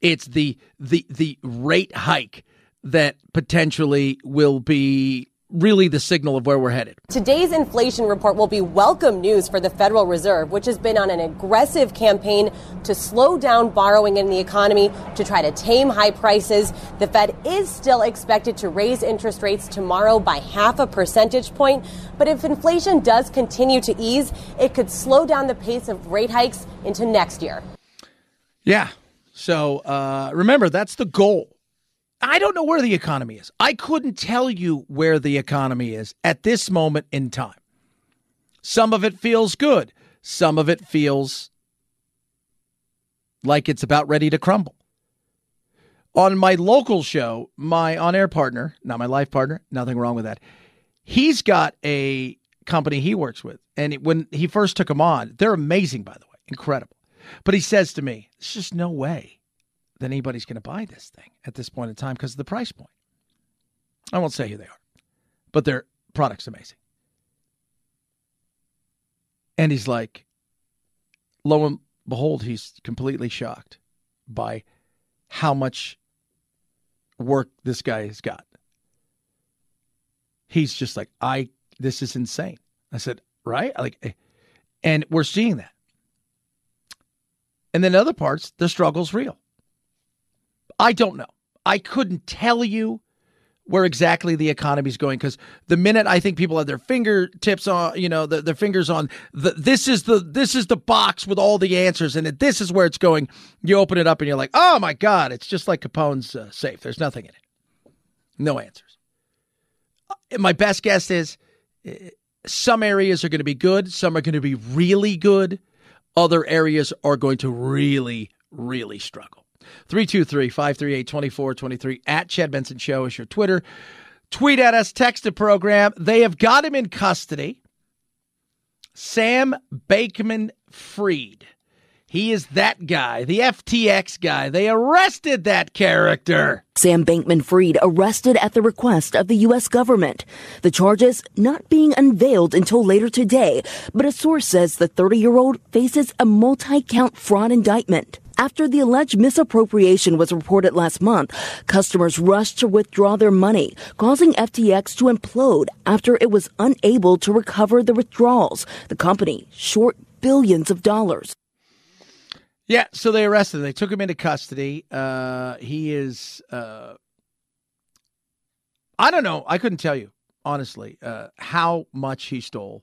It's the the the rate hike that potentially will be really the signal of where we're headed. Today's inflation report will be welcome news for the Federal Reserve, which has been on an aggressive campaign to slow down borrowing in the economy to try to tame high prices. The Fed is still expected to raise interest rates tomorrow by half a percentage point, but if inflation does continue to ease, it could slow down the pace of rate hikes into next year. Yeah. So uh, remember, that's the goal. I don't know where the economy is. I couldn't tell you where the economy is at this moment in time. Some of it feels good, some of it feels like it's about ready to crumble. On my local show, my on air partner, not my life partner, nothing wrong with that. He's got a company he works with. And when he first took them on, they're amazing, by the way, incredible. But he says to me, there's just no way that anybody's going to buy this thing at this point in time because of the price point. I won't say who they are, but their product's amazing. And he's like, lo and behold, he's completely shocked by how much work this guy has got. He's just like, I, this is insane. I said, right? Like, eh. and we're seeing that. And then other parts, the struggle's real. I don't know. I couldn't tell you where exactly the economy's going because the minute I think people have their fingertips on, you know, the, their fingers on the this is the this is the box with all the answers and this is where it's going. You open it up and you're like, oh my god, it's just like Capone's uh, safe. There's nothing in it, no answers. Uh, my best guess is uh, some areas are going to be good, some are going to be really good, other areas are going to really, really struggle. 323 538 2423 at Chad Benson Show is your Twitter. Tweet at us, text the program. They have got him in custody. Sam Bankman Fried. He is that guy, the FTX guy. They arrested that character. Sam Bankman Fried arrested at the request of the U.S. government. The charges not being unveiled until later today, but a source says the 30 year old faces a multi count fraud indictment. After the alleged misappropriation was reported last month, customers rushed to withdraw their money, causing FTX to implode after it was unable to recover the withdrawals. The company short billions of dollars. Yeah, so they arrested him. They took him into custody. Uh, he is, uh, I don't know. I couldn't tell you, honestly, uh, how much he stole.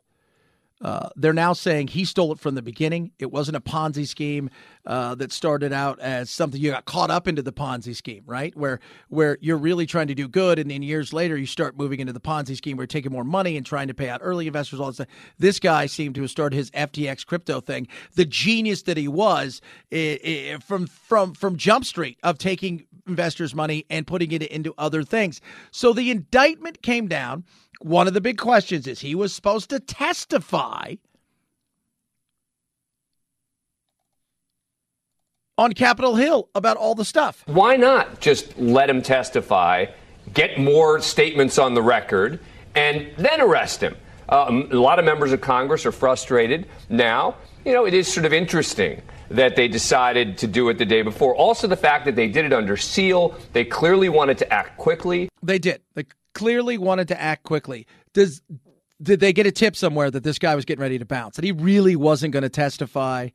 Uh, they're now saying he stole it from the beginning. It wasn't a Ponzi scheme uh, that started out as something you got caught up into the Ponzi scheme, right? Where where you're really trying to do good, and then years later you start moving into the Ponzi scheme where you're taking more money and trying to pay out early investors. All this. Stuff. This guy seemed to have started his FTX crypto thing. The genius that he was from from from Jump Street of taking investors' money and putting it into other things. So the indictment came down one of the big questions is he was supposed to testify on Capitol Hill about all the stuff. Why not just let him testify, get more statements on the record, and then arrest him? Um, a lot of members of Congress are frustrated now. You know, it is sort of interesting that they decided to do it the day before. Also, the fact that they did it under seal. They clearly wanted to act quickly. They did. They clearly wanted to act quickly. Does did they get a tip somewhere that this guy was getting ready to bounce? That he really wasn't going to testify?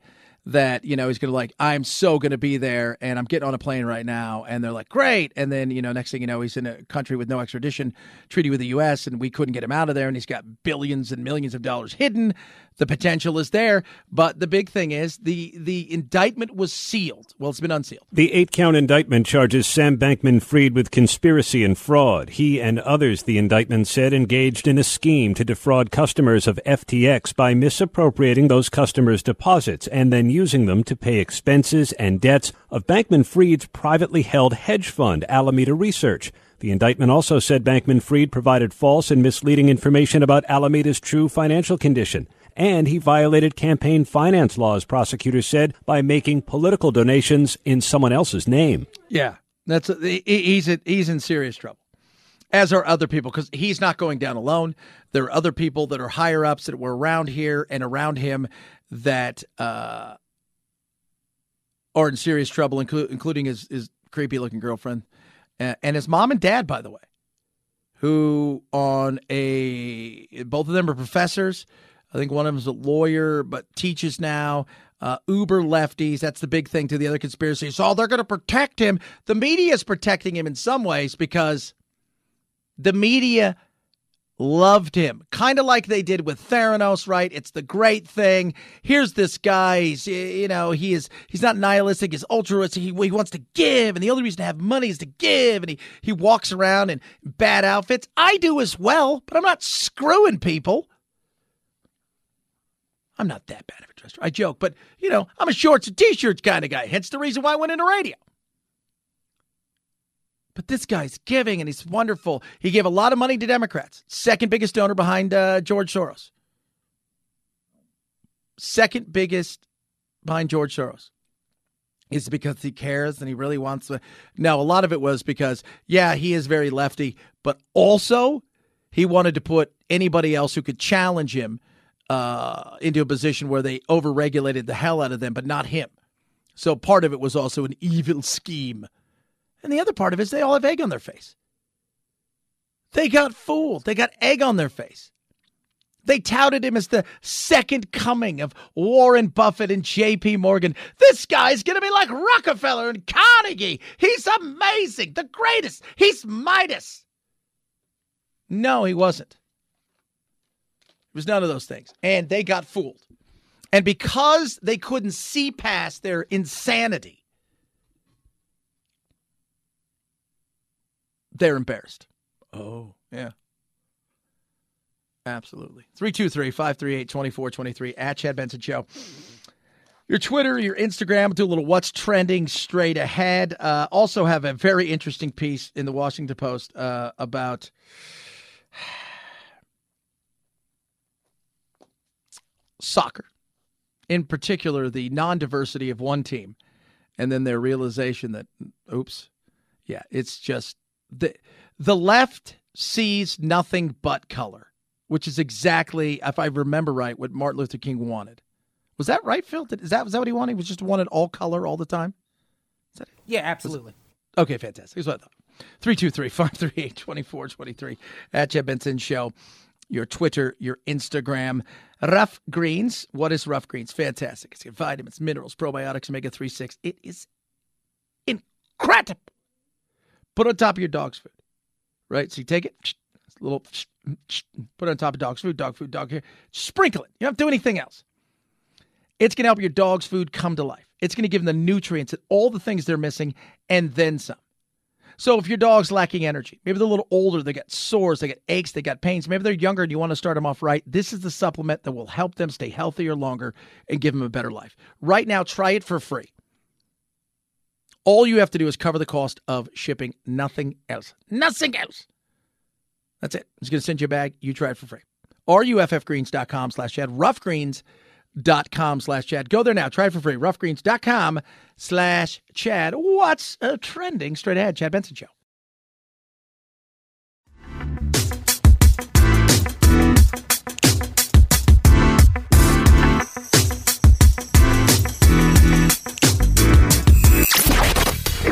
That you know he's going to like I'm so going to be there, and I'm getting on a plane right now, and they're like great, and then you know next thing you know he's in a country with no extradition treaty with the U.S. and we couldn't get him out of there, and he's got billions and millions of dollars hidden the potential is there, but the big thing is the the indictment was sealed. Well, it's been unsealed. The eight count indictment charges Sam Bankman Fried with conspiracy and fraud. He and others, the indictment said, engaged in a scheme to defraud customers of FTX by misappropriating those customers' deposits and then using them to pay expenses and debts of Bankman Fried's privately held hedge fund, Alameda Research. The indictment also said Bankman Fried provided false and misleading information about Alameda's true financial condition and he violated campaign finance laws, prosecutors said, by making political donations in someone else's name. Yeah, that's a, he's a, he's in serious trouble. As are other people, because he's not going down alone. There are other people that are higher ups that were around here and around him that uh, are in serious trouble, inclu- including his, his creepy looking girlfriend uh, and his mom and dad, by the way, who on a both of them are professors. I think one of them is a lawyer, but teaches now. Uh, uber lefties. That's the big thing to the other conspiracies. So they're going to protect him. The media is protecting him in some ways because the media loved him, kind of like they did with Theranos, right? It's the great thing. Here's this guy. He's, you know, he is, he's not nihilistic. He's altruistic. He, he wants to give. And the only reason to have money is to give. And he, he walks around in bad outfits. I do as well, but I'm not screwing people. I'm not that bad of a dresser. I joke, but, you know, I'm a shorts and t-shirts kind of guy. Hence the reason why I went into radio. But this guy's giving and he's wonderful. He gave a lot of money to Democrats, second biggest donor behind uh, George Soros. Second biggest behind George Soros. Is because he cares and he really wants to? No, a lot of it was because, yeah, he is very lefty, but also he wanted to put anybody else who could challenge him uh, into a position where they overregulated the hell out of them, but not him. So part of it was also an evil scheme and the other part of it is they all have egg on their face. They got fooled. They got egg on their face. They touted him as the second coming of Warren Buffett and JP Morgan. This guy's going to be like Rockefeller and Carnegie. He's amazing, the greatest. He's Midas. No, he wasn't. It was none of those things. And they got fooled. And because they couldn't see past their insanity, they're embarrassed. Oh, yeah. Absolutely. 323 538 2423 at Chad Benson Show. Your Twitter, your Instagram, do a little what's trending straight ahead. Uh, also, have a very interesting piece in the Washington Post uh, about soccer, in particular, the non diversity of one team, and then their realization that, oops, yeah, it's just the the left sees nothing but color, which is exactly, if I remember right, what Martin Luther King wanted. Was that right, Phil? Is that was that what he wanted? He was just wanted all color all the time. yeah, absolutely. Was, okay, fantastic. Here's what I thought. 323 538 2423 at Chad Benson Show. Your Twitter, your Instagram. Ruff Greens. What is Ruff Greens? Fantastic. It's got vitamins, minerals, probiotics, omega 3 6. It is incredible. Put on top of your dog's food, right? So you take it, little, put it on top of dog's food, dog food, dog hair, sprinkle it. You don't have to do anything else. It's going to help your dog's food come to life. It's going to give them the nutrients and all the things they're missing and then some. So if your dog's lacking energy, maybe they're a little older, they got sores, they got aches, they got pains, maybe they're younger and you want to start them off right, this is the supplement that will help them stay healthier longer and give them a better life. Right now, try it for free. All you have to do is cover the cost of shipping, nothing else. Nothing else. That's it. It's going to send you a bag. You try it for free. RUFFgreens.com slash Chad. Ruffgreens.com slash Chad. Go there now. Try it for free. Ruffgreens.com slash Chad. What's uh, trending straight ahead? Chad Benson Show.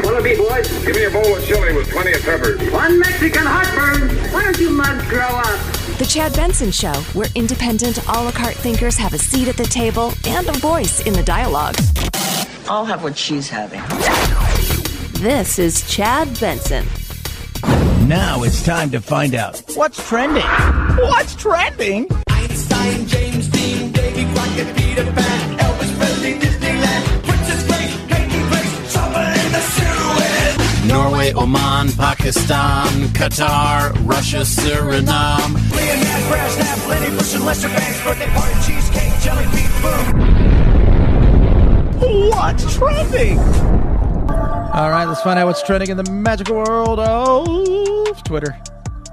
Wanna be boys? Give me a bowl of chili with plenty of peppers. One Mexican heartburn. Why don't you mugs grow up? The Chad Benson Show, where independent, a la carte thinkers have a seat at the table and a voice in the dialogue. I'll have what she's having. This is Chad Benson. Now it's time to find out what's trending. What's trending? Einstein, James Dean, Davy Crockett, Peter Pan, Elvis Presley, Norway, Oman, Pakistan, Qatar, Russia, Suriname. Leonard, Crash, Nap, Lenny Bruce, and Lester Bangs, birthday party, cheesecake, jelly bean, boom. What's trending? All right, let's find out what's trending in the magical world of Twitter.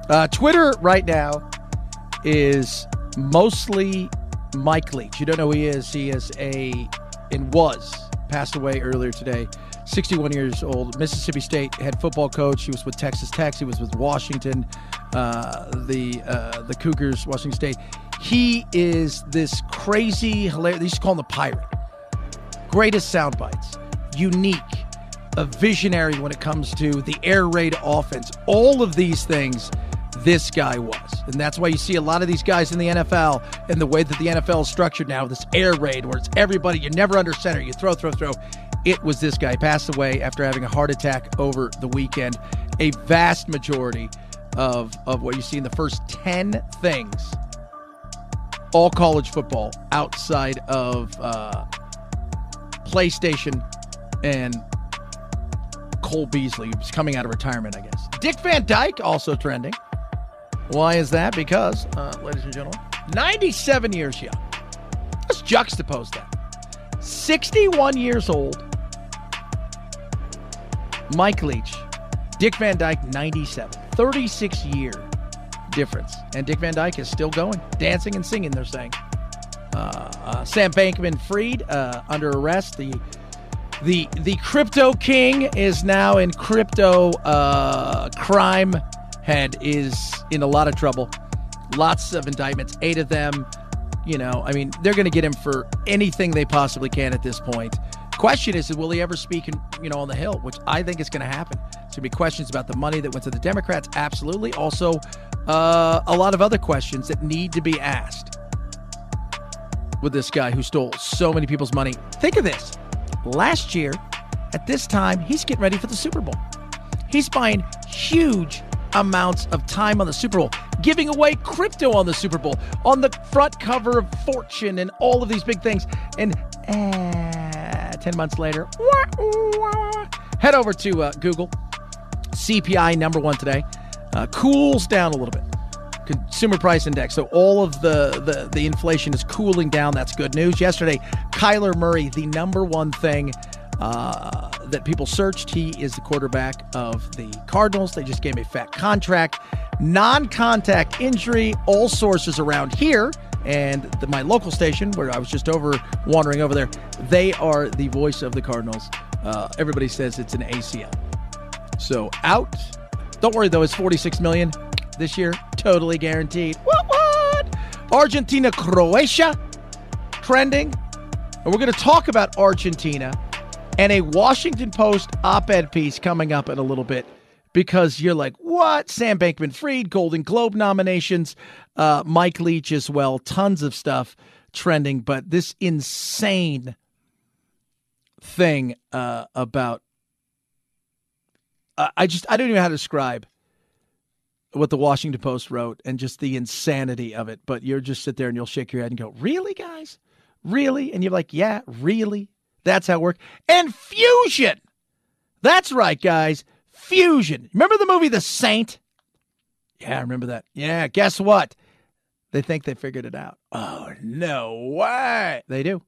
Uh, Twitter right now is mostly Mike Leach. You don't know who he is. He is a, and was, passed away earlier today. 61 years old, Mississippi State head football coach. He was with Texas Tech. He was with Washington, uh, the uh, the Cougars, Washington State. He is this crazy, hilarious. They used to call him the pirate. Greatest sound bites, unique, a visionary when it comes to the air raid offense. All of these things, this guy was. And that's why you see a lot of these guys in the NFL and the way that the NFL is structured now, this air raid where it's everybody, you're never under center, you throw, throw, throw. It was this guy. Passed away after having a heart attack over the weekend. A vast majority of, of what you see in the first 10 things, all college football outside of uh, PlayStation and Cole Beasley, coming out of retirement, I guess. Dick Van Dyke also trending. Why is that? Because, uh, ladies and gentlemen, 97 years young. Let's juxtapose that. 61 years old. Mike Leach. Dick Van Dyke, 97. 36 year difference. And Dick Van Dyke is still going, dancing and singing, they're saying. Uh, uh, Sam Bankman Fried uh, under arrest. The the the crypto king is now in crypto uh, crime. Head is in a lot of trouble. Lots of indictments, eight of them. You know, I mean, they're going to get him for anything they possibly can at this point. Question is, will he ever speak, in, you know, on the Hill? Which I think is going to happen. There's going to be questions about the money that went to the Democrats. Absolutely. Also, uh, a lot of other questions that need to be asked with this guy who stole so many people's money. Think of this. Last year, at this time, he's getting ready for the Super Bowl. He's buying huge amounts of time on the Super Bowl, giving away crypto on the Super Bowl, on the front cover of Fortune, and all of these big things. And uh, 10 months later, head over to uh, Google. CPI number one today uh, cools down a little bit. Consumer Price Index. So all of the, the the inflation is cooling down. That's good news. Yesterday, Kyler Murray, the number one thing uh, that people searched. He is the quarterback of the Cardinals. They just gave him a fat contract, non-contact injury. All sources around here and the, my local station, where I was just over wandering over there, they are the voice of the Cardinals. Uh, everybody says it's an ACL. So out. Don't worry though, it's 46 million this year, totally guaranteed. What what? Argentina, Croatia, trending, and we're going to talk about Argentina and a Washington Post op-ed piece coming up in a little bit because you're like, what? Sam Bankman Fried, Golden Globe nominations, uh, Mike Leach as well, tons of stuff trending, but this insane thing uh, about I just I don't even know how to describe what the Washington Post wrote and just the insanity of it. But you're just sit there and you'll shake your head and go, "Really, guys? Really?" And you're like, "Yeah, really." That's how it works. And fusion. That's right, guys. Fusion. Remember the movie The Saint? Yeah, I remember that. Yeah, guess what? They think they figured it out. Oh, no way. They do.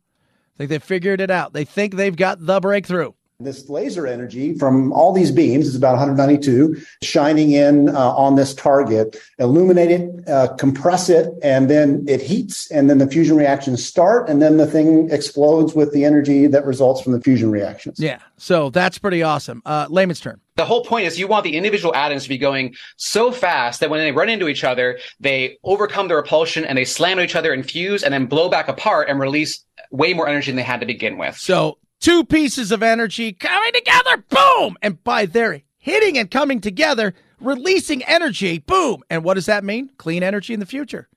Think they figured it out. They think they've got the breakthrough this laser energy from all these beams is about 192 shining in uh, on this target. Illuminate it uh, compress it and then it heats and then the fusion reactions start and then the thing explodes with the energy that results from the fusion reactions. Yeah so that's pretty awesome. Uh, layman's turn the whole point is you want the individual atoms to be going so fast that when they run into each other, they overcome the repulsion and they slam into each other and fuse and then blow back apart and release way more energy than they had to begin with. So two pieces of energy coming together, boom! And by their hitting and coming together, releasing energy, boom! And what does that mean? Clean energy in the future,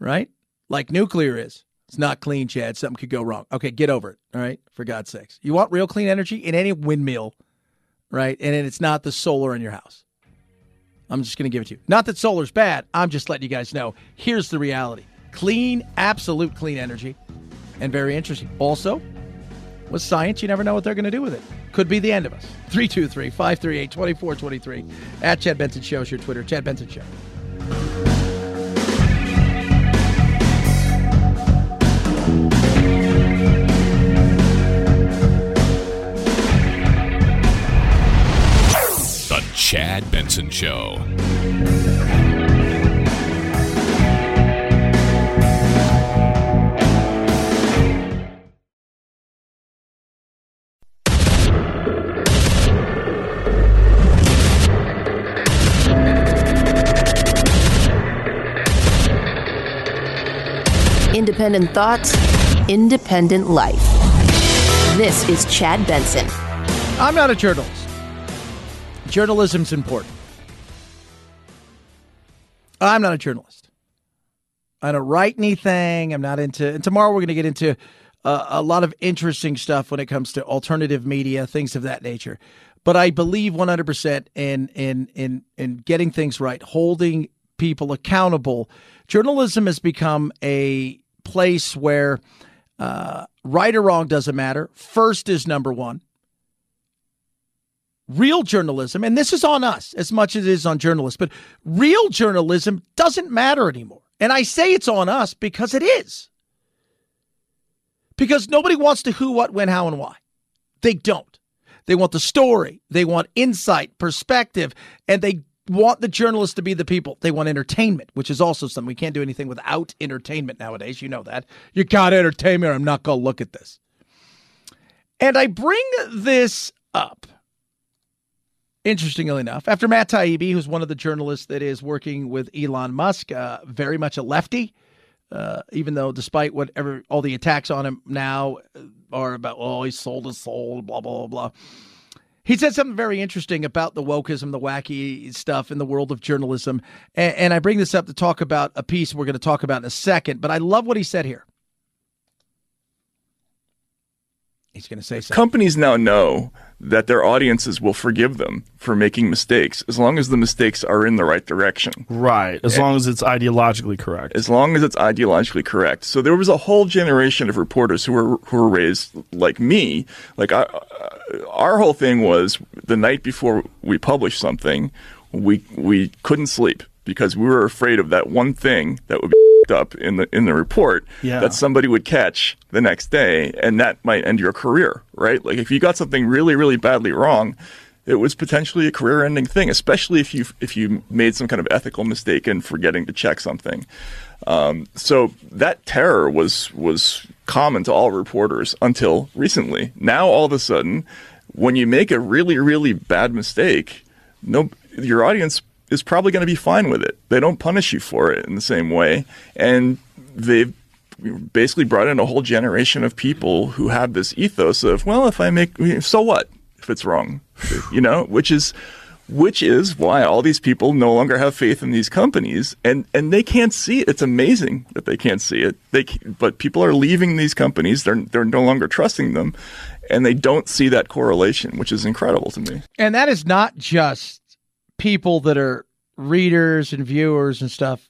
right? Like nuclear is. It's not clean, Chad. Something could go wrong. Okay, get over it. All right, for God's sakes. You want real clean energy in any windmill, right? And it's not the solar in your house. I'm just going to give it to you. Not that solar's bad. I'm just letting you guys know. Here's the reality clean, absolute clean energy, and very interesting. Also, with science, you never know what they're going to do with it. Could be the end of us. 323 538 2423. At Chad Benson Show is your Twitter. Chad Benson Show. The Chad Benson Show. Independent thoughts, independent life. This is Chad Benson. I'm not a journalist. Journalism's important. I'm not a journalist. I don't write anything. I'm not into. And tomorrow we're going to get into uh, a lot of interesting stuff when it comes to alternative media, things of that nature. But I believe 100% in in in in getting things right, holding people accountable. Journalism has become a place where uh, right or wrong doesn't matter. First is number one. Real journalism, and this is on us as much as it is on journalists, but real journalism doesn't matter anymore. And I say it's on us because it is. Because nobody wants to who, what, when, how, and why. They don't. They want the story, they want insight, perspective, and they want the journalists to be the people. They want entertainment, which is also something we can't do anything without entertainment nowadays. You know that. You got entertainment, or I'm not going to look at this. And I bring this up, interestingly enough, after Matt Taibbi, who's one of the journalists that is working with Elon Musk, uh, very much a lefty. Uh, even though, despite whatever all the attacks on him now are about, oh, he sold his soul, blah blah blah. He said something very interesting about the wokeism, the wacky stuff in the world of journalism. And, and I bring this up to talk about a piece we're going to talk about in a second, but I love what he said here. He's going to say something. Companies now know that their audiences will forgive them for making mistakes as long as the mistakes are in the right direction. Right. As long as it's ideologically correct. As long as it's ideologically correct. So there was a whole generation of reporters who were who were raised like me. Like I, uh, our whole thing was the night before we published something, we we couldn't sleep because we were afraid of that one thing that would be up in the in the report Yeah. that somebody would catch the next day and that might end your career, right? Like if you got something really really badly wrong, it was potentially a career-ending thing, especially if you if you made some kind of ethical mistake in forgetting to check something. Um, so that terror was was common to all reporters until recently. Now all of a sudden, when you make a really really bad mistake, no, your audience is probably going to be fine with it. They don't punish you for it in the same way, and they've basically brought in a whole generation of people who have this ethos of, well, if I make, so what if it's wrong, you know, which is which is why all these people no longer have faith in these companies. And and they can't see it. It's amazing that they can't see it. They c- but people are leaving these companies. They're they're no longer trusting them. And they don't see that correlation which is incredible to me. And that is not just people that are readers and viewers and stuff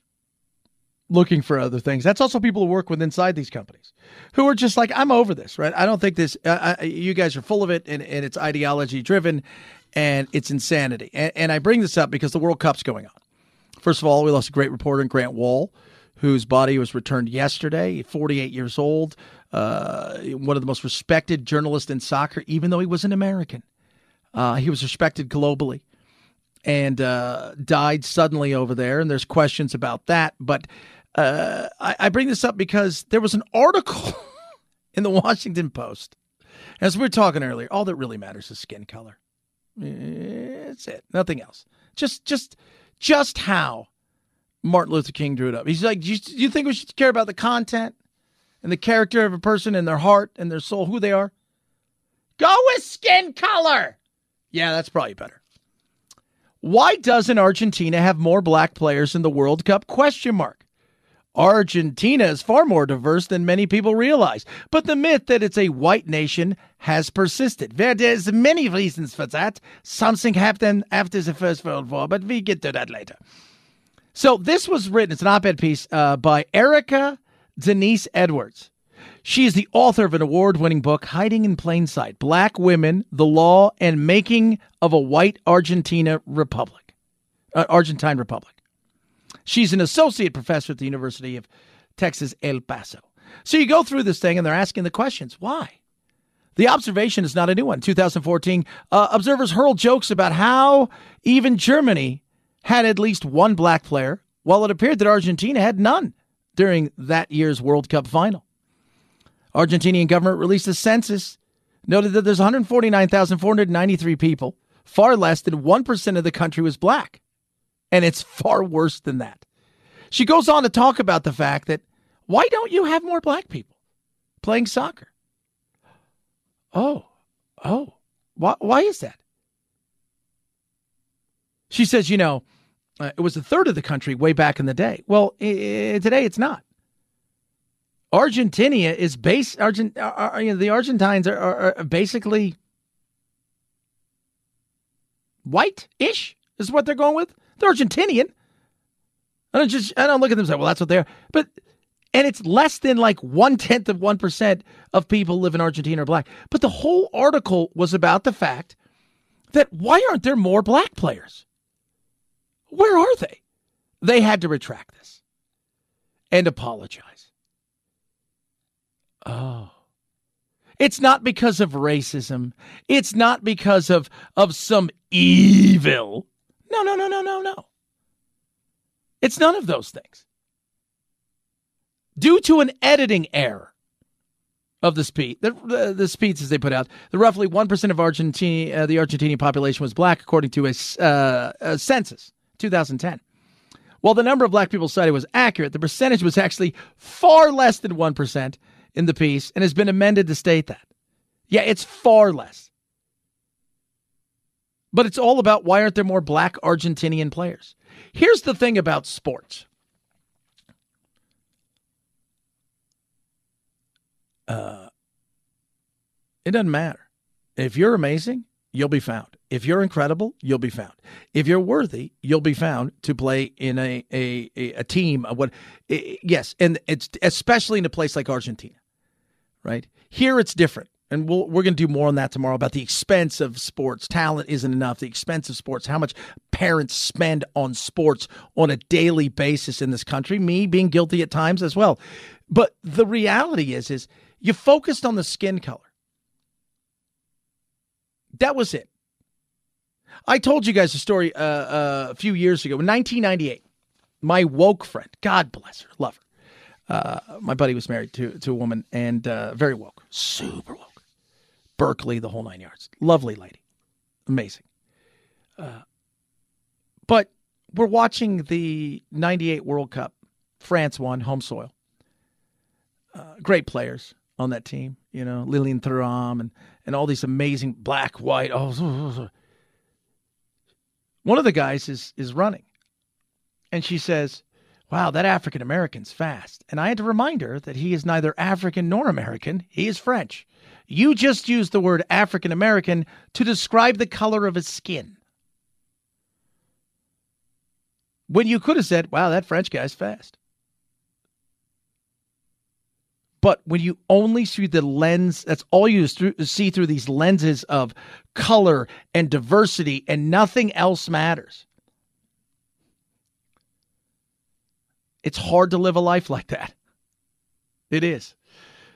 looking for other things. That's also people who work with inside these companies who are just like, I'm over this, right? I don't think this, I, you guys are full of it and, and it's ideology driven and it's insanity. And, and I bring this up because the World Cup's going on. First of all, we lost a great reporter in Grant Wahl, whose body was returned yesterday, 48 years old, uh, one of the most respected journalists in soccer, even though he was an American. Uh, he was respected globally and uh, died suddenly over there. And there's questions about that. But uh, I, I bring this up because there was an article in the Washington Post. As we were talking earlier, all that really matters is skin color. It's it, nothing else. Just, just, just how Martin Luther King drew it up. He's like, do you, do you think we should care about the content and the character of a person and their heart and their soul, who they are? Go with skin color. Yeah, that's probably better. Why doesn't Argentina have more black players in the World Cup? Question mark. Argentina is far more diverse than many people realize, but the myth that it's a white nation has persisted. Well, there's many reasons for that. Something happened after the First World War, but we get to that later. So this was written, it's an op-ed piece uh, by Erica Denise Edwards. She is the author of an award-winning book, Hiding in Plain Sight: Black Women, the Law, and Making of a White Argentina Republic, uh, Argentine Republic. She's an associate professor at the University of Texas El Paso. So you go through this thing, and they're asking the questions: Why? The observation is not a new one. 2014, uh, observers hurled jokes about how even Germany had at least one black player, while it appeared that Argentina had none during that year's World Cup final. Argentinian government released a census, noted that there's 149,493 people, far less than 1% of the country was black. And it's far worse than that. She goes on to talk about the fact that why don't you have more black people playing soccer? Oh, oh, why, why is that? She says, you know, Uh, it was a third of the country way back in the day. Well, i- i- today it's not. Argentina is base. Argent, uh, uh, you know, the Argentines are, are, are basically white-ish. Is what they're going with. They're Argentinian. I don't just. I don't look at them and say, "Well, that's what they're." But and it's less than like one tenth of one percent of people live in Argentina are black. But the whole article was about the fact that why aren't there more black players? Where are they? They had to retract this and apologize. Oh. It's not because of racism. It's not because of of some evil. No, no, no, no, no, no. It's none of those things. Due to an editing error of the speed, the, the, the speeches they put out, the roughly 1% of Argentina, uh, the Argentinian population was black, according to a, uh, a census, 2010. While the number of black people cited was accurate, the percentage was actually far less than 1% in the piece and has been amended to state that. Yeah, it's far less. But it's all about why aren't there more black Argentinian players? Here's the thing about sports. Uh, it doesn't matter. If you're amazing, you'll be found. If you're incredible, you'll be found. If you're worthy, you'll be found to play in a a, a, team of what yes, and it's especially in a place like Argentina. Right? Here it's different. And we'll, we're going to do more on that tomorrow about the expense of sports. Talent isn't enough. The expense of sports, how much parents spend on sports on a daily basis in this country. Me being guilty at times as well. But the reality is, is you focused on the skin color. That was it. I told you guys a story uh, uh, a few years ago, in 1998. My woke friend, God bless her, love her. Uh, my buddy was married to to a woman and uh, very woke, super woke. Berkeley, the whole nine yards. Lovely lady, amazing. Uh, but we're watching the '98 World Cup. France won, home soil. Uh, great players on that team, you know, Lilian Thuram and and all these amazing black, white. Oh, one of the guys is is running, and she says, "Wow, that African American's fast." And I had to remind her that he is neither African nor American; he is French. You just used the word African American to describe the color of his skin. When you could have said, "Wow, that French guy's fast." But when you only see the lens, that's all you see through these lenses of color and diversity, and nothing else matters. It's hard to live a life like that. It is.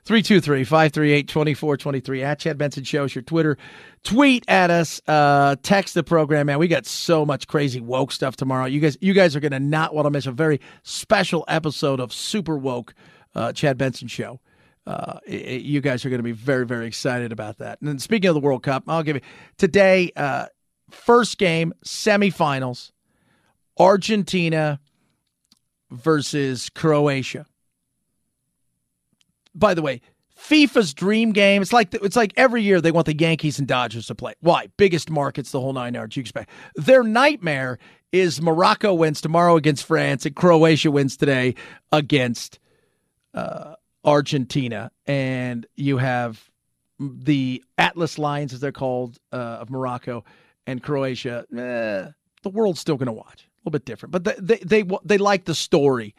323 538 2423 at Chad Benson Show is your Twitter. Tweet at us, uh, text the program, man. We got so much crazy woke stuff tomorrow. You guys, you guys are to not want to miss a very special episode of Super Woke uh, Chad Benson Show. Uh, i- i- you guys are going to be very, very excited about that. And speaking of the World Cup, I'll give you today, uh, first game, semifinals, Argentina versus Croatia. By the way, FIFA's dream game. It's like it's like every year they want the Yankees and Dodgers to play. Why? Biggest markets, the whole nine yards. You expect their nightmare is Morocco wins tomorrow against France and Croatia wins today against uh, Argentina, and you have the Atlas Lions, as they're called, uh, of Morocco and Croatia. Eh, the world's still going to watch. Little bit different, but they, they they they like the story.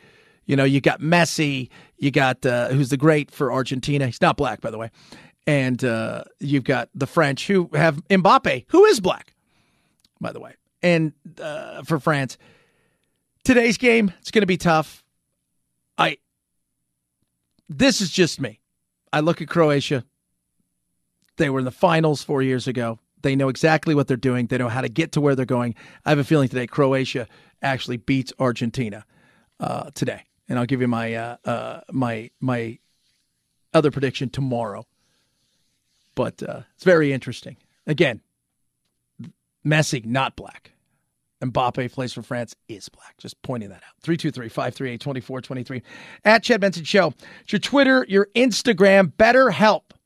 You know, you got Messi, you got uh, who's the great for Argentina. He's not black, by the way, and uh, you've got the French who have Mbappe, who is black, by the way, and uh, for France. Today's game, it's going to be tough. I this is just me. I look at Croatia. They were in the finals four years ago. They know exactly what they're doing. They know how to get to where they're going. I have a feeling today Croatia actually beats Argentina uh, today, and I'll give you my uh, uh, my my other prediction tomorrow. But uh, it's very interesting. Again, Messi not black. Mbappe plays for France is black. Just pointing that out. 323 538 2423. At Chad Benson Show. It's your Twitter, your Instagram, better help. We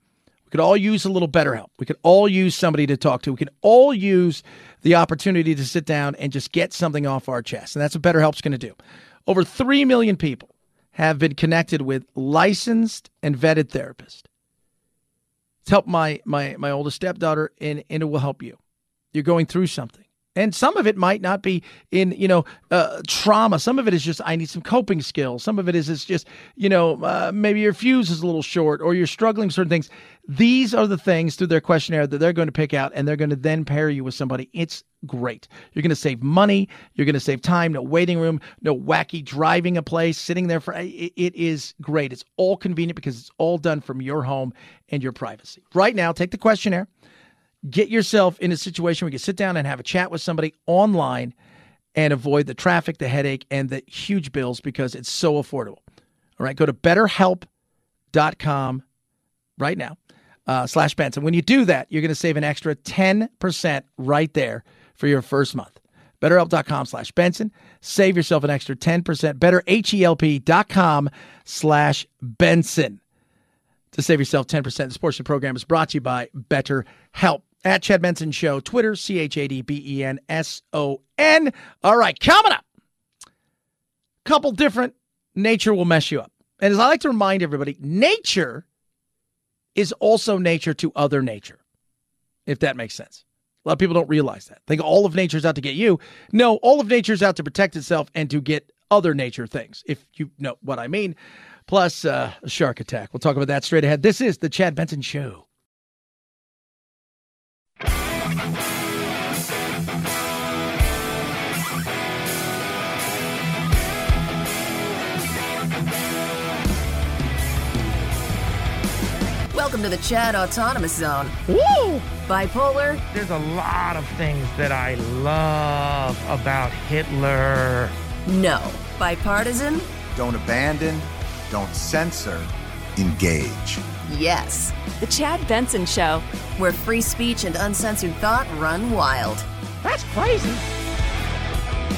could all use a little better help. We could all use somebody to talk to. We could all use the opportunity to sit down and just get something off our chest. And that's what BetterHelp's going to do. Over 3 million people have been connected with licensed and vetted therapists. It's helped my my my oldest stepdaughter and, and it will help you. You're going through something. And some of it might not be in, you know, uh, trauma. Some of it is just, I need some coping skills. Some of it is, it's just, you know, uh, maybe your fuse is a little short or you're struggling with certain things. These are the things through their questionnaire that they're going to pick out and they're going to then pair you with somebody. It's great. You're going to save money. You're going to save time. No waiting room, no wacky driving a place, sitting there for, it, it is great. It's all convenient because it's all done from your home and your privacy. Right now, take the questionnaire get yourself in a situation where you can sit down and have a chat with somebody online and avoid the traffic, the headache, and the huge bills because it's so affordable. All right, go to betterhelp.com right now, uh, slash Benson. When you do that, you're going to save an extra 10% right there for your first month. BetterHelp.com slash Benson. Save yourself an extra 10%. BetterHelp.com slash Benson to save yourself 10%. This portion of the program is brought to you by BetterHelp. At Chad Benson Show, Twitter, C H A D B E N S O N. All right, coming up. Couple different nature will mess you up. And as I like to remind everybody, nature is also nature to other nature, if that makes sense. A lot of people don't realize that. Think all of nature's out to get you. No, all of nature's out to protect itself and to get other nature things, if you know what I mean. Plus, uh, a shark attack. We'll talk about that straight ahead. This is the Chad Benson Show. Welcome to the Chad Autonomous Zone. Woo! Bipolar? There's a lot of things that I love about Hitler. No. Bipartisan? Don't abandon, don't censor, engage. Yes. The Chad Benson Show. Where free speech and uncensored thought run wild. That's crazy.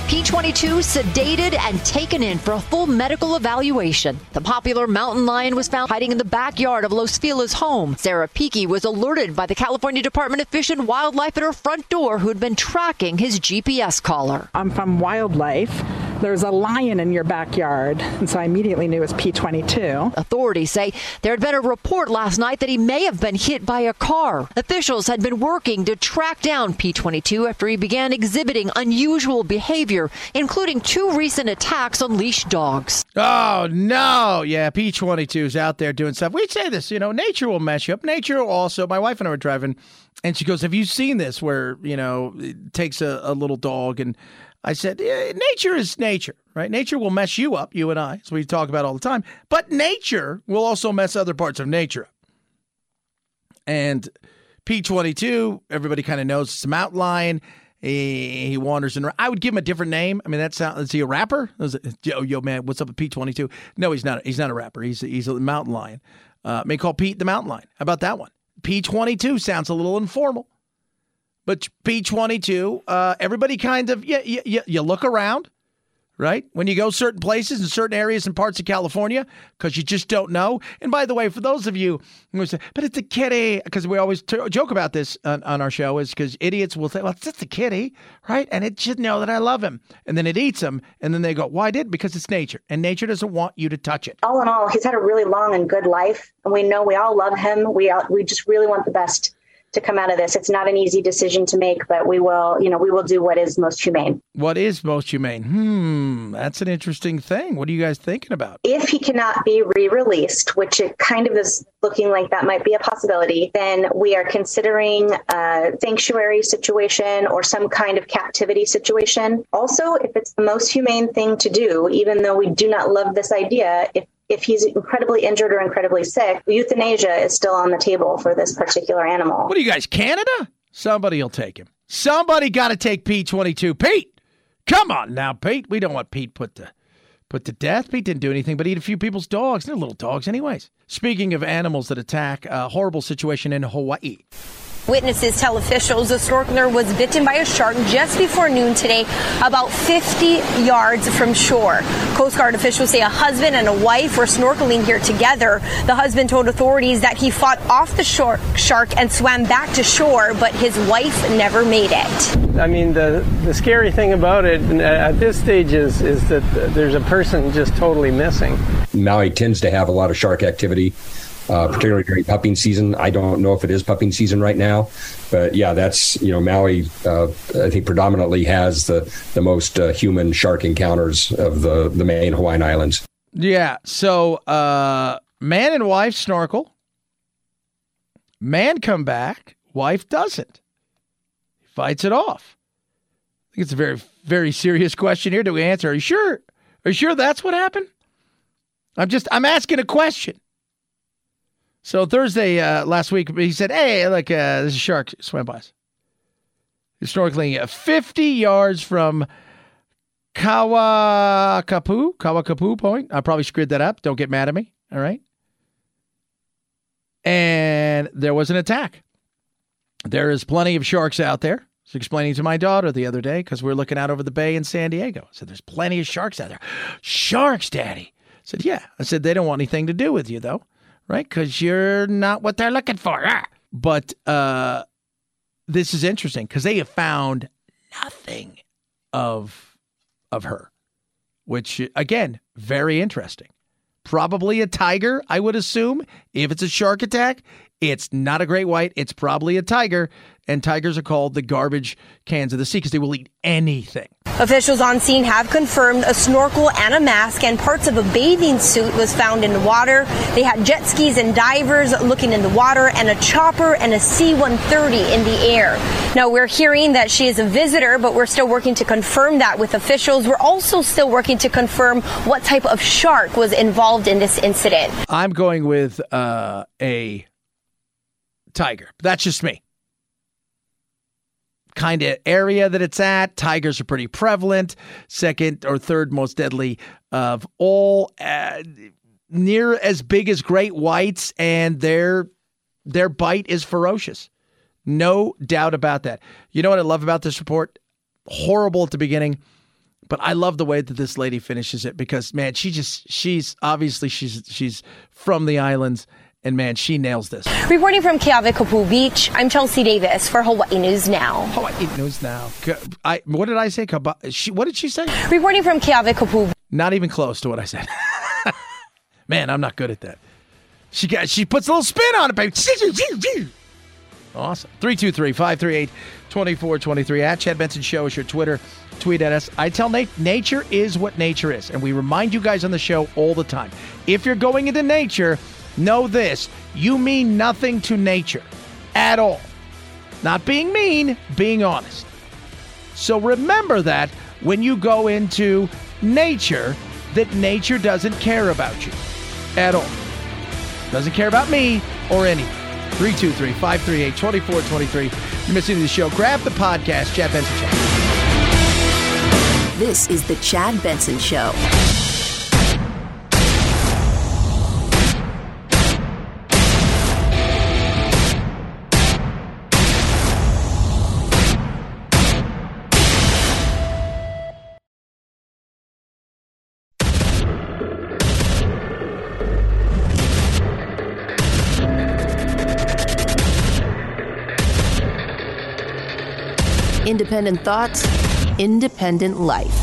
P22 sedated and taken in for a full medical evaluation. The popular mountain lion was found hiding in the backyard of Los Feliz home. Sarah Peaky was alerted by the California Department of Fish and Wildlife at her front door who'd been tracking his GPS collar. I'm from Wildlife. There's a lion in your backyard, and so I immediately knew it was P22. Authorities say there had been a report last night that he may have been hit by a car. Officials had been working to track down P22 after he began exhibiting unusual behavior, including two recent attacks on leash dogs. Oh, no. Yeah, P22 is out there doing stuff. We say this, you know, nature will mess you up. Nature will also, my wife and I were driving, and she goes, Have you seen this where, you know, it takes a, a little dog and I said, yeah, nature is nature, right? Nature will mess you up, you and I, as we talk about all the time. But nature will also mess other parts of nature up. And P22, everybody kind of knows it's a mountain lion. He, he wanders in. I would give him a different name. I mean, that sounds. Is he a rapper? Yo, yo, man, what's up with P22? No, he's not. He's not a rapper. He's he's a mountain lion. Uh, may call Pete the mountain lion. How about that one? P22 sounds a little informal. But P22, uh, everybody kind of, yeah, you, you, you look around, right? When you go certain places in certain areas and parts of California, because you just don't know. And by the way, for those of you who say, but it's a kitty, because we always t- joke about this on, on our show, is because idiots will say, well, it's just a kitty, right? And it should know that I love him. And then it eats him. And then they go, why did? Because it's nature. And nature doesn't want you to touch it. All in all, he's had a really long and good life. And we know we all love him. We, all, we just really want the best to come out of this. It's not an easy decision to make, but we will, you know, we will do what is most humane. What is most humane? Hmm, that's an interesting thing. What are you guys thinking about? If he cannot be re-released, which it kind of is looking like that might be a possibility, then we are considering a sanctuary situation or some kind of captivity situation. Also, if it's the most humane thing to do, even though we do not love this idea, if if he's incredibly injured or incredibly sick, euthanasia is still on the table for this particular animal. What are you guys, Canada? Somebody will take him. Somebody got to take P22. Pete, come on now, Pete. We don't want Pete put to put to death. Pete didn't do anything but eat a few people's dogs. They're little dogs, anyways. Speaking of animals that attack, a horrible situation in Hawaii. Witnesses tell officials the snorkeler was bitten by a shark just before noon today, about 50 yards from shore. Coast Guard officials say a husband and a wife were snorkeling here together. The husband told authorities that he fought off the shor- shark and swam back to shore, but his wife never made it. I mean, the, the scary thing about it at this stage is, is that there's a person just totally missing. Maui tends to have a lot of shark activity uh, particularly during pupping season. I don't know if it is pupping season right now, but yeah, that's you know Maui. Uh, I think predominantly has the the most uh, human shark encounters of the the main Hawaiian Islands. Yeah. So uh, man and wife snorkel. Man come back. Wife doesn't. He fights it off. I think it's a very very serious question here. Do we answer? Are you sure? Are you sure that's what happened? I'm just I'm asking a question. So Thursday uh, last week, he said, "Hey, look, uh, there's a shark swam by us. Snorkeling uh, 50 yards from Kawakapu, Kawakapu Point. I probably screwed that up. Don't get mad at me. All right. And there was an attack. There is plenty of sharks out there. I was explaining to my daughter the other day because we are looking out over the bay in San Diego. I said, "There's plenty of sharks out there." Sharks, Daddy. I said, "Yeah." I said, "They don't want anything to do with you, though." Right? Because you're not what they're looking for. But uh, this is interesting because they have found nothing of of her, which again, very interesting. Probably a tiger, I would assume. If it's a shark attack, it's not a great white. It's probably a tiger. And tigers are called the garbage cans of the sea because they will eat anything. Officials on scene have confirmed a snorkel and a mask and parts of a bathing suit was found in the water. They had jet skis and divers looking in the water and a chopper and a C-130 in the air. Now we're hearing that she is a visitor, but we're still working to confirm that with officials. We're also still working to confirm what type of shark was involved in this incident. I'm going with uh, a tiger. That's just me. Kind of area that it's at. Tigers are pretty prevalent. Second or third most deadly of all. Uh, near as big as great whites, and their their bite is ferocious. No doubt about that. You know what I love about this report? Horrible at the beginning, but I love the way that this lady finishes it because man, she just she's obviously she's she's from the islands and man, she nails this. Reporting from Keawe Beach, I'm Chelsea Davis for Hawaii News Now. Hawaii News Now. I, what did I say? She, what did she say? Reporting from Keawe Not even close to what I said. man, I'm not good at that. She got, she puts a little spin on it, baby. Awesome. 323 538 2423. At Chad Benson Show is your Twitter. Tweet at us. I tell Nate, nature is what nature is. And we remind you guys on the show all the time. If you're going into nature, Know this you mean nothing to nature at all. Not being mean, being honest. So remember that when you go into nature, that nature doesn't care about you at all. Doesn't care about me or anything. 323 538 2423. You're missing the show. Grab the podcast, Chad Benson Show. This is The Chad Benson Show. Independent thoughts, independent life.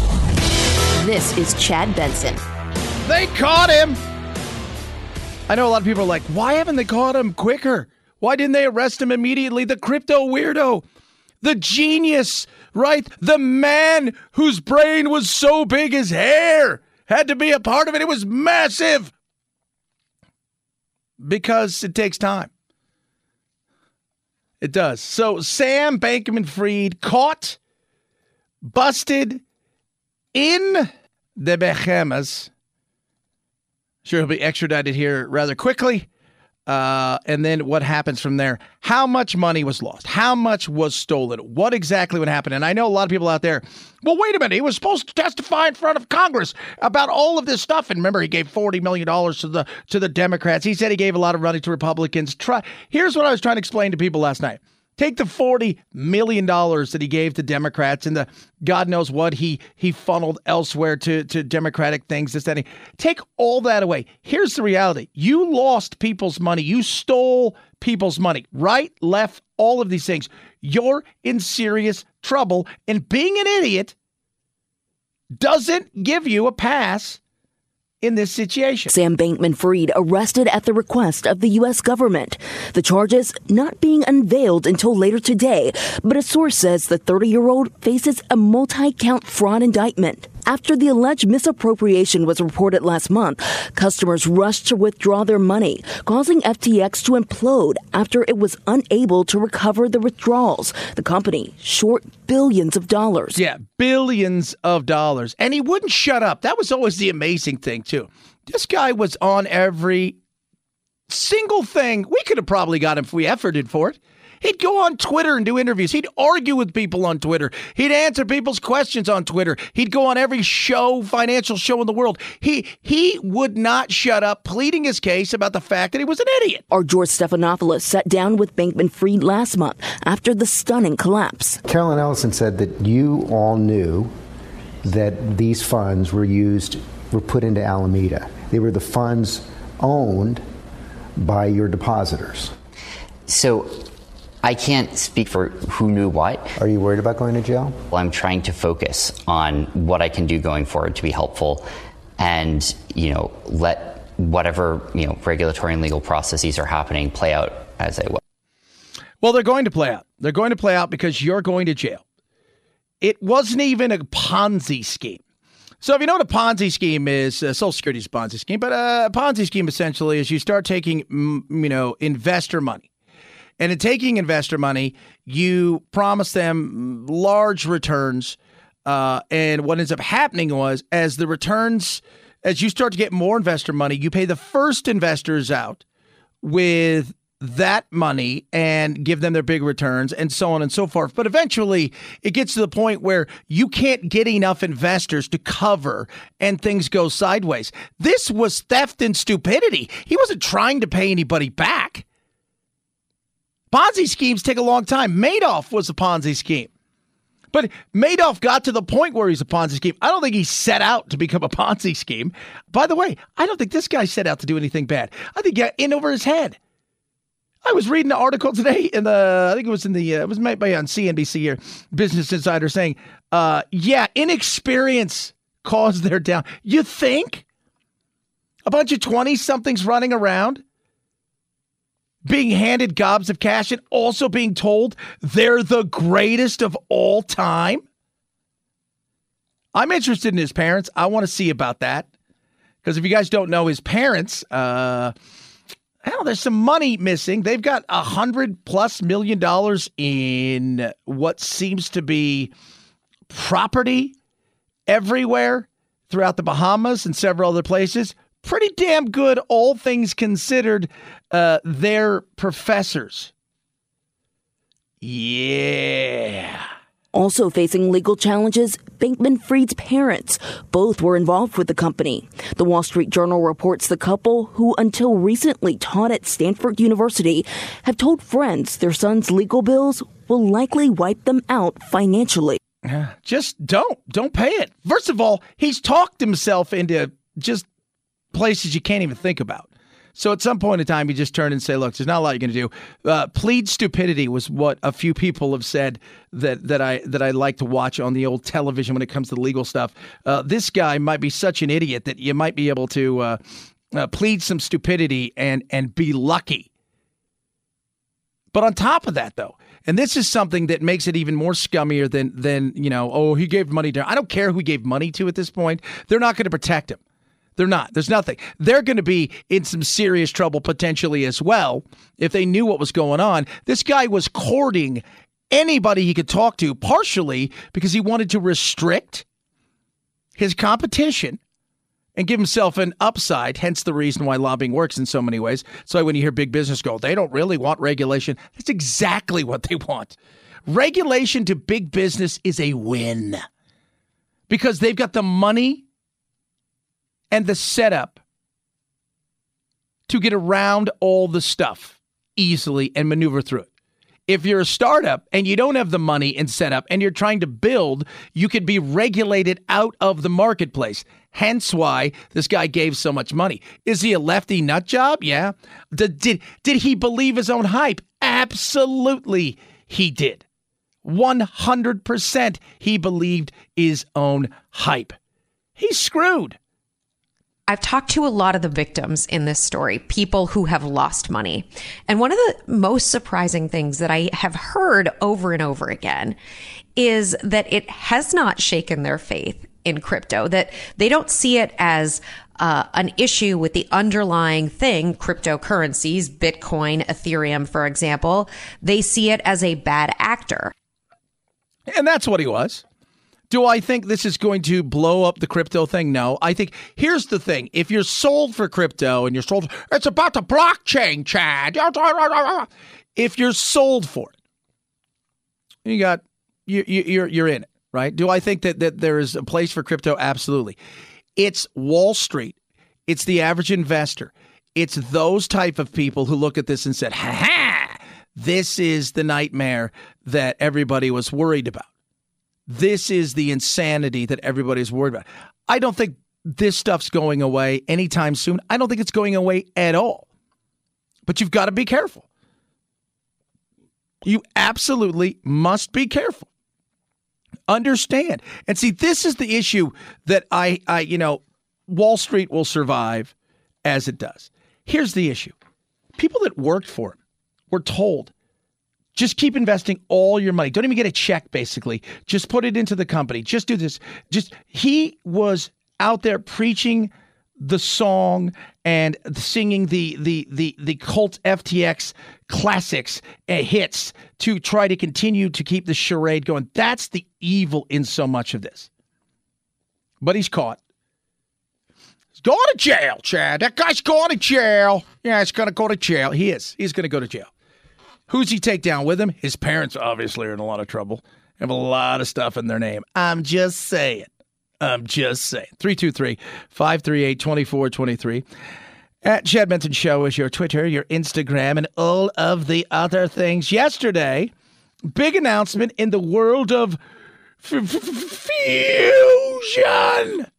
This is Chad Benson. They caught him. I know a lot of people are like, why haven't they caught him quicker? Why didn't they arrest him immediately? The crypto weirdo, the genius, right? The man whose brain was so big his hair had to be a part of it. It was massive because it takes time. It does. So Sam Bankman Fried caught, busted in the Bahamas. Sure, he'll be extradited here rather quickly. Uh, and then what happens from there? How much money was lost? How much was stolen? What exactly would happen? And I know a lot of people out there. Well, wait a minute. He was supposed to testify in front of Congress about all of this stuff. And remember, he gave forty million dollars to the to the Democrats. He said he gave a lot of money to Republicans. Try. Here's what I was trying to explain to people last night. Take the $40 million that he gave to Democrats and the God knows what he he funneled elsewhere to, to Democratic things, this, that. Take all that away. Here's the reality. You lost people's money. You stole people's money. Right, left, all of these things. You're in serious trouble. And being an idiot doesn't give you a pass in this situation. Sam Bankman Fried arrested at the request of the U.S. government. The charges not being unveiled until later today, but a source says the 30 year old faces a multi count fraud indictment. After the alleged misappropriation was reported last month, customers rushed to withdraw their money, causing FTX to implode after it was unable to recover the withdrawals. The company short billions of dollars. Yeah, billions of dollars. And he wouldn't shut up. That was always the amazing thing, too. This guy was on every single thing. We could have probably got him if we efforted for it. He'd go on Twitter and do interviews. He'd argue with people on Twitter. He'd answer people's questions on Twitter. He'd go on every show, financial show in the world. He he would not shut up, pleading his case about the fact that he was an idiot. Our George Stephanopoulos sat down with Bankman Fried last month after the stunning collapse. Caroline Ellison said that you all knew that these funds were used, were put into Alameda. They were the funds owned by your depositors. So I can't speak for who knew what. Are you worried about going to jail? Well, I'm trying to focus on what I can do going forward to be helpful and, you know, let whatever, you know, regulatory and legal processes are happening play out as they will. Well, they're going to play out. They're going to play out because you're going to jail. It wasn't even a Ponzi scheme. So if you know what a Ponzi scheme is, uh, Social Security is a Ponzi scheme, but uh, a Ponzi scheme essentially is you start taking, you know, investor money. And in taking investor money, you promise them large returns. Uh, and what ends up happening was as the returns, as you start to get more investor money, you pay the first investors out with that money and give them their big returns and so on and so forth. But eventually it gets to the point where you can't get enough investors to cover and things go sideways. This was theft and stupidity. He wasn't trying to pay anybody back. Ponzi schemes take a long time. Madoff was a Ponzi scheme. But Madoff got to the point where he's a Ponzi scheme. I don't think he set out to become a Ponzi scheme. By the way, I don't think this guy set out to do anything bad. I think he got in over his head. I was reading an article today in the, I think it was in the, uh, it was made by on CNBC here, Business Insider saying, uh, yeah, inexperience caused their down. You think? A bunch of 20 somethings running around? Being handed gobs of cash and also being told they're the greatest of all time? I'm interested in his parents. I want to see about that. Because if you guys don't know his parents, uh, hell, there's some money missing. They've got a hundred plus million dollars in what seems to be property everywhere throughout the Bahamas and several other places pretty damn good, all things considered, uh, they're professors. Yeah. Also facing legal challenges, Bankman Fried's parents. Both were involved with the company. The Wall Street Journal reports the couple, who until recently taught at Stanford University, have told friends their son's legal bills will likely wipe them out financially. Just don't. Don't pay it. First of all, he's talked himself into just places you can't even think about. So at some point in time, you just turn and say, "Look, there's not a lot you're going to do." Uh, plead stupidity was what a few people have said that that I that I like to watch on the old television when it comes to legal stuff. Uh, this guy might be such an idiot that you might be able to uh, uh, plead some stupidity and and be lucky. But on top of that, though, and this is something that makes it even more scummier than than you know. Oh, he gave money to. I don't care who he gave money to at this point. They're not going to protect him. They're not. There's nothing. They're going to be in some serious trouble potentially as well if they knew what was going on. This guy was courting anybody he could talk to, partially because he wanted to restrict his competition and give himself an upside, hence the reason why lobbying works in so many ways. So when you hear big business go, they don't really want regulation, that's exactly what they want. Regulation to big business is a win because they've got the money and the setup to get around all the stuff easily and maneuver through it. if you're a startup and you don't have the money and setup and you're trying to build, you could be regulated out of the marketplace. Hence why this guy gave so much money. Is he a lefty nut job? Yeah. Did, did, did he believe his own hype? Absolutely, he did. 100% he believed his own hype. He's screwed. I've talked to a lot of the victims in this story, people who have lost money. And one of the most surprising things that I have heard over and over again is that it has not shaken their faith in crypto, that they don't see it as uh, an issue with the underlying thing, cryptocurrencies, Bitcoin, Ethereum, for example. They see it as a bad actor. And that's what he was. Do I think this is going to blow up the crypto thing? No. I think here's the thing. If you're sold for crypto and you're sold, it's about the blockchain, Chad. If you're sold for it, you got you, you you're you're in it, right? Do I think that that there is a place for crypto? Absolutely. It's Wall Street. It's the average investor. It's those type of people who look at this and said, "Ha ha! This is the nightmare that everybody was worried about." This is the insanity that everybody's worried about. I don't think this stuff's going away anytime soon. I don't think it's going away at all. But you've got to be careful. You absolutely must be careful. Understand. And see, this is the issue that I, I, you know, Wall Street will survive as it does. Here's the issue people that worked for him were told just keep investing all your money. Don't even get a check, basically. Just put it into the company. Just do this. Just he was out there preaching the song and singing the the the the cult FTX classics uh, hits to try to continue to keep the charade going. That's the evil in so much of this. But he's caught. He's going to jail, Chad. That guy's going to jail. Yeah, he's going to go to jail. He is. He's going to go to jail. Who's he take down with him? His parents obviously are in a lot of trouble. Have a lot of stuff in their name. I'm just saying. I'm just saying. 323 538 2423. At Chad Benson Show is your Twitter, your Instagram, and all of the other things. Yesterday, big announcement in the world of fusion.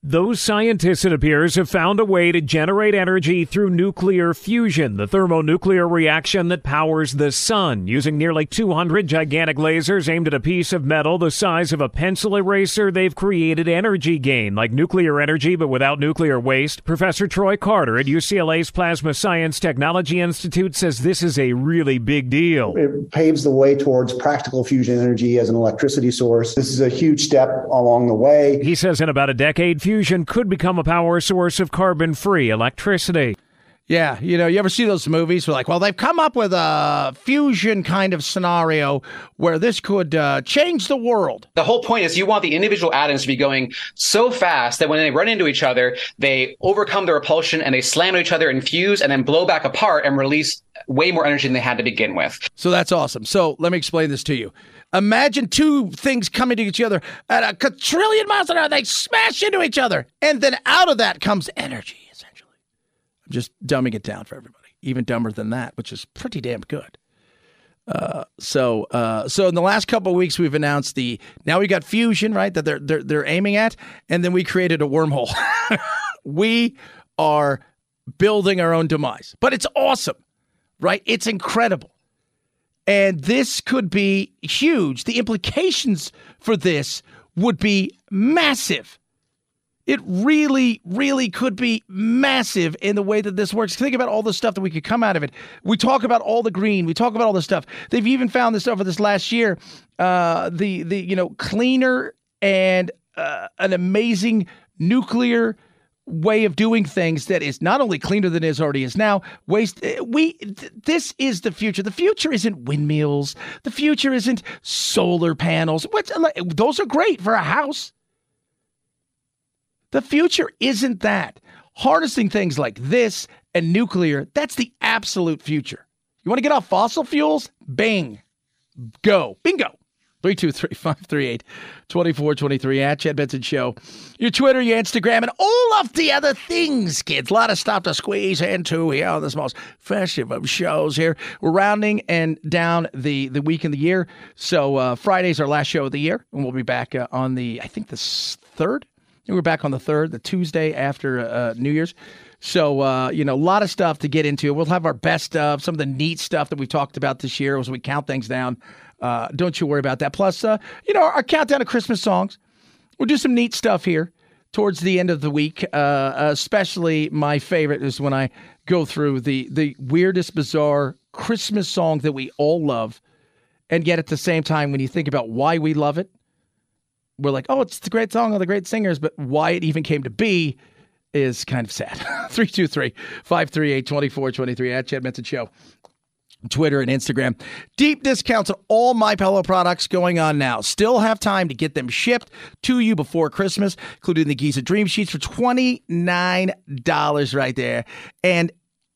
Those scientists, it appears, have found a way to generate energy through nuclear fusion, the thermonuclear reaction that powers the sun, using nearly 200 gigantic lasers aimed at a piece of metal the size of a pencil eraser. They've created energy gain, like nuclear energy but without nuclear waste. Professor Troy Carter at UCLA's Plasma Science Technology Institute says this is a really big deal. It paves the way towards practical fusion energy as an electricity source. This is a huge step along the way. He says in about a decade, fusion could become a power source of carbon free electricity. Yeah, you know, you ever see those movies where like, well, they've come up with a fusion kind of scenario where this could uh, change the world. The whole point is you want the individual atoms to be going so fast that when they run into each other, they overcome the repulsion and they slam into each other and fuse and then blow back apart and release way more energy than they had to begin with. So that's awesome. So let me explain this to you. Imagine two things coming to each other at a quadrillion miles an hour. They smash into each other. And then out of that comes energy, essentially. I'm just dumbing it down for everybody, even dumber than that, which is pretty damn good. Uh, so, uh, so in the last couple of weeks, we've announced the now we got fusion, right? That they're they're they're aiming at, and then we created a wormhole. we are building our own demise, but it's awesome, right? It's incredible. And this could be huge. The implications for this would be massive. It really, really could be massive in the way that this works. Think about all the stuff that we could come out of it. We talk about all the green. We talk about all the stuff. They've even found this over this last year. Uh, the the you know cleaner and uh, an amazing nuclear way of doing things that is not only cleaner than it already is now. Waste. uh, We. th- This is the future. The future isn't windmills. The future isn't solar panels. What's those are great for a house. The future isn't that. Harnessing things like this and nuclear, that's the absolute future. You want to get off fossil fuels? Bing. Go. Bingo. 323 538 2423 at Chad Benson Show. Your Twitter, your Instagram, and all of the other things, kids. A lot of stuff to squeeze into here on this most festive of shows here. We're rounding and down the, the week in the year. So uh, Friday's our last show of the year, and we'll be back uh, on the, I think, the third. We're back on the third, the Tuesday after uh, New Year's. So, uh, you know, a lot of stuff to get into. We'll have our best stuff, some of the neat stuff that we've talked about this year as we count things down. Uh, don't you worry about that. Plus, uh, you know, our countdown of Christmas songs. We'll do some neat stuff here towards the end of the week. Uh, especially my favorite is when I go through the the weirdest, bizarre Christmas song that we all love, and yet at the same time, when you think about why we love it, we're like, oh, it's the great song of the great singers, but why it even came to be is kind of sad. 323 538 2423 at Chad Benson Show. Twitter and Instagram. Deep discounts on all My Pillow products going on now. Still have time to get them shipped to you before Christmas, including the Giza Dream Sheets for $29 right there. And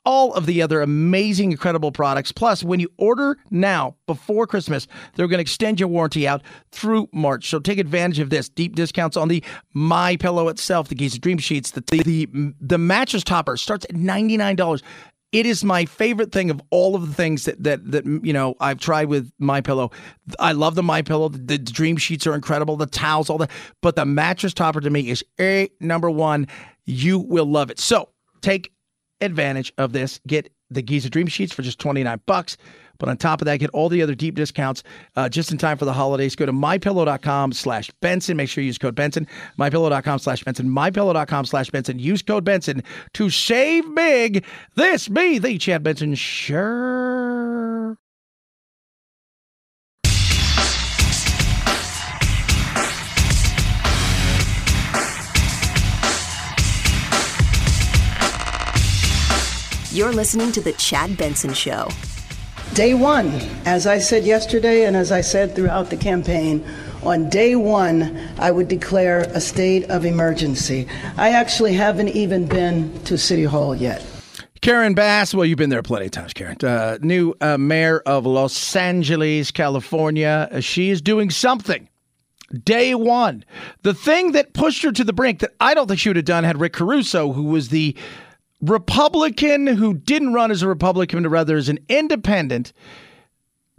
all of the other amazing, incredible products. Plus, when you order now before Christmas, they're going to extend your warranty out through March. So take advantage of this. Deep discounts on the My Pillow itself, the Giza Dream Sheets, the the the, mattress topper starts at ninety nine dollars. It is my favorite thing of all of the things that that that you know I've tried with my pillow. I love the my pillow. The, the dream sheets are incredible. The towels, all that. But the mattress topper to me is a number one. You will love it. So take advantage of this. Get the Giza Dream Sheets for just 29 bucks. But on top of that, get all the other deep discounts uh, just in time for the holidays. Go to mypillow.com slash Benson. Make sure you use code Benson. Mypillow.com slash Benson. Mypillow.com slash Benson. Use code Benson to save big. This be the Chad Benson Sure. You're listening to The Chad Benson Show. Day one, as I said yesterday and as I said throughout the campaign, on day one, I would declare a state of emergency. I actually haven't even been to City Hall yet. Karen Bass, well, you've been there plenty of times, Karen. Uh, new uh, mayor of Los Angeles, California. Uh, she is doing something. Day one. The thing that pushed her to the brink that I don't think she would have done had Rick Caruso, who was the Republican who didn't run as a Republican, but rather as an independent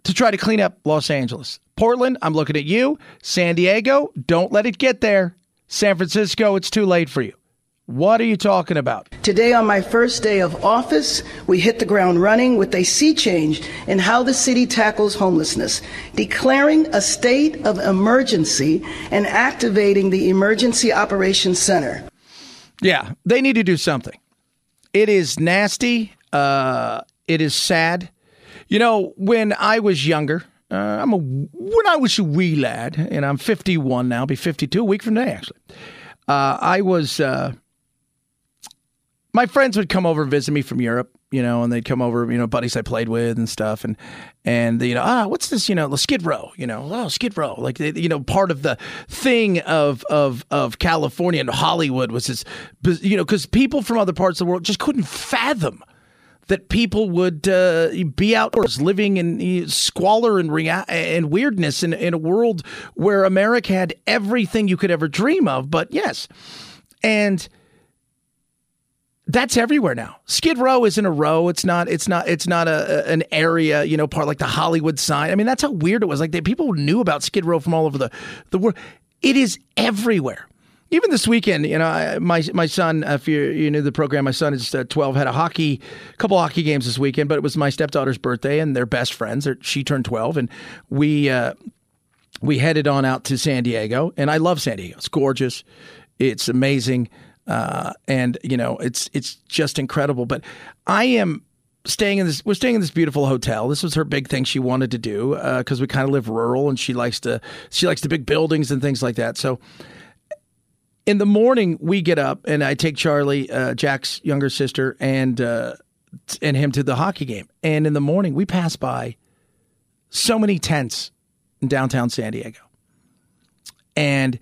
to try to clean up Los Angeles. Portland, I'm looking at you. San Diego, don't let it get there. San Francisco, it's too late for you. What are you talking about? Today, on my first day of office, we hit the ground running with a sea change in how the city tackles homelessness, declaring a state of emergency and activating the Emergency Operations Center. Yeah, they need to do something. It is nasty. Uh, it is sad. You know, when I was younger, uh, I'm a when I was a wee lad, and I'm 51 now. I'll be 52 a week from today, actually. Uh, I was. Uh, my friends would come over and visit me from Europe, you know, and they'd come over, you know, buddies I played with and stuff, and and you know, ah, what's this, you know, Skid Row, you know, oh, Skid Row, like you know, part of the thing of of of California and Hollywood was this, you know, because people from other parts of the world just couldn't fathom that people would uh, be outdoors living in squalor and rea- and weirdness in, in a world where America had everything you could ever dream of. But yes, and that's everywhere now. Skid Row isn't a row. It's not. It's not. It's not a, an area. You know, part like the Hollywood sign. I mean, that's how weird it was. Like they, people knew about Skid Row from all over the the world. It is everywhere. Even this weekend, you know, I, my my son. If you you knew the program, my son is uh, twelve. Had a hockey, couple hockey games this weekend, but it was my stepdaughter's birthday, and they're best friends. She turned twelve, and we uh, we headed on out to San Diego. And I love San Diego. It's gorgeous. It's amazing. Uh, and you know it's it's just incredible. But I am staying in this. We're staying in this beautiful hotel. This was her big thing she wanted to do because uh, we kind of live rural, and she likes to she likes the big buildings and things like that. So in the morning we get up and I take Charlie, uh, Jack's younger sister, and uh, and him to the hockey game. And in the morning we pass by so many tents in downtown San Diego, and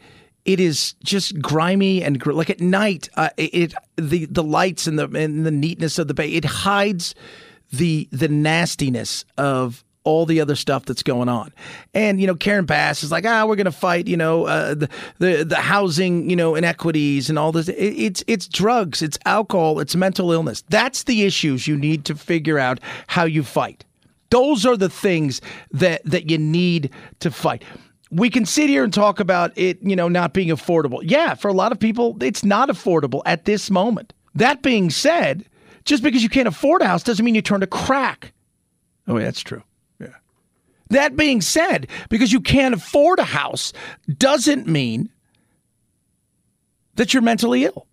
it is just grimy and gr- like at night. Uh, it the the lights and the and the neatness of the bay it hides the the nastiness of all the other stuff that's going on. And you know, Karen Bass is like, ah, we're going to fight, you know, uh, the, the the housing, you know, inequities and all this. It, it's it's drugs, it's alcohol, it's mental illness. That's the issues you need to figure out how you fight. Those are the things that that you need to fight. We can sit here and talk about it, you know, not being affordable. Yeah, for a lot of people, it's not affordable at this moment. That being said, just because you can't afford a house doesn't mean you turn to crack. Oh, yeah, that's true. Yeah. That being said, because you can't afford a house doesn't mean that you're mentally ill.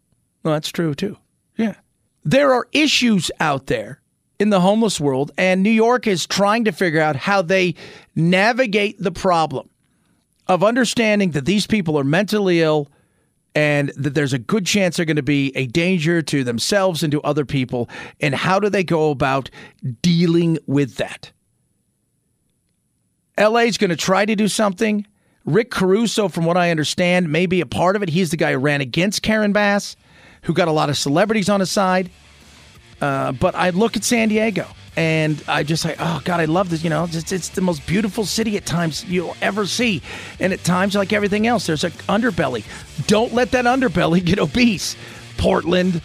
Well, that's true too. Yeah. There are issues out there in the homeless world, and New York is trying to figure out how they navigate the problem of understanding that these people are mentally ill and that there's a good chance they're going to be a danger to themselves and to other people. And how do they go about dealing with that? LA is going to try to do something. Rick Caruso, from what I understand, may be a part of it. He's the guy who ran against Karen Bass, who got a lot of celebrities on his side. Uh, but I look at San Diego and I just say, oh God, I love this. You know, it's, it's the most beautiful city at times you'll ever see, and at times, like everything else, there's an underbelly. Don't let that underbelly get obese. Portland,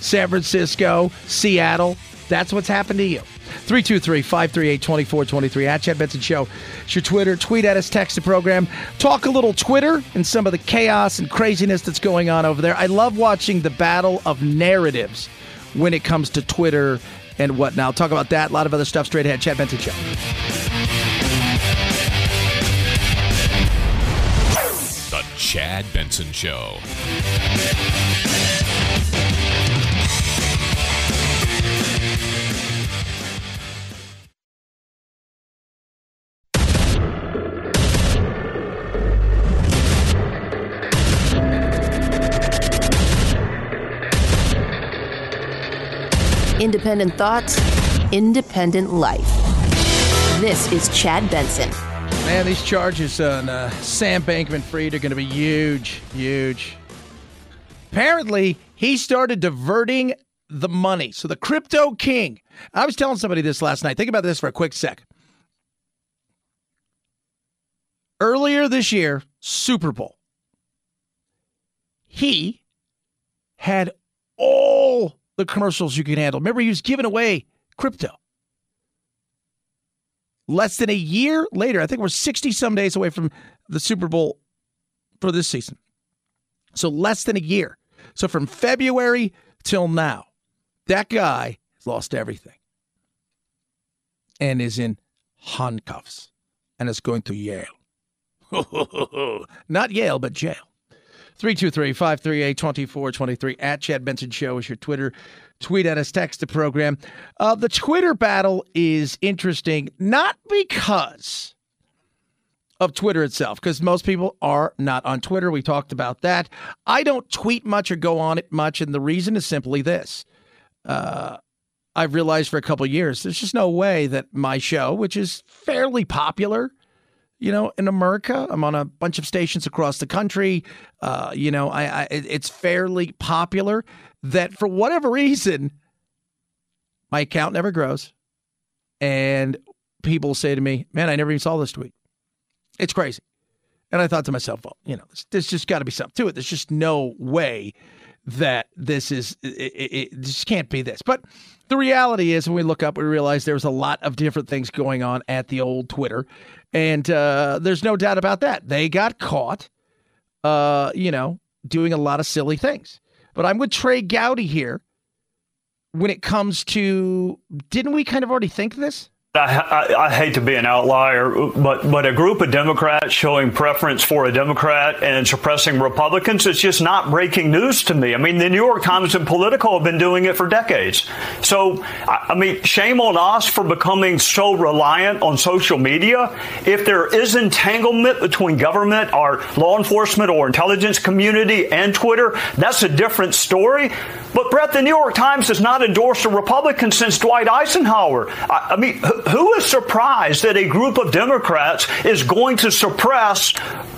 San Francisco, Seattle. That's what's happened to you. 323 538 2423 at Chad Benson Show. It's your Twitter. Tweet at us, text the program. Talk a little Twitter and some of the chaos and craziness that's going on over there. I love watching the battle of narratives when it comes to Twitter and whatnot. I'll talk about that, a lot of other stuff straight ahead. Chad Benson Show. The Chad Benson Show. Independent thoughts, independent life. This is Chad Benson. Man, these charges on uh, Sam Bankman Fried are going to be huge, huge. Apparently, he started diverting the money. So, the crypto king. I was telling somebody this last night. Think about this for a quick sec. Earlier this year, Super Bowl, he had all the commercials you can handle. Remember, he was giving away crypto. Less than a year later, I think we're 60 some days away from the Super Bowl for this season. So less than a year. So from February till now, that guy has lost everything and is in handcuffs and is going to Yale. Not Yale, but jail. 323 538 2423 at Chad Benson Show is your Twitter. Tweet at us, text the program. Uh, the Twitter battle is interesting, not because of Twitter itself, because most people are not on Twitter. We talked about that. I don't tweet much or go on it much, and the reason is simply this. Uh, I've realized for a couple years, there's just no way that my show, which is fairly popular, you know, in America. I'm on a bunch of stations across the country. Uh, you know, I, I it's fairly popular. That for whatever reason, my account never grows, and people say to me, "Man, I never even saw this tweet." It's crazy. And I thought to myself, well, you know, there's, there's just got to be something to it. There's just no way that this is it, it, it just can't be this. But the reality is, when we look up, we realize there's a lot of different things going on at the old Twitter, and uh, there's no doubt about that. They got caught, uh, you know, doing a lot of silly things. But I'm with Trey Gowdy here when it comes to. Didn't we kind of already think this? I, I, I, hate to be an outlier, but but a group of Democrats showing preference for a Democrat and suppressing Republicans is just not breaking news to me. I mean, the New York Times and Politico have been doing it for decades. So, I, mean, shame on us for becoming so reliant on social media. If there is entanglement between government, our law enforcement or intelligence community, and Twitter, that's a different story. But Brett, the New York Times has not endorsed a Republican since Dwight Eisenhower. I, I mean who is surprised that a group of Democrats is going to suppress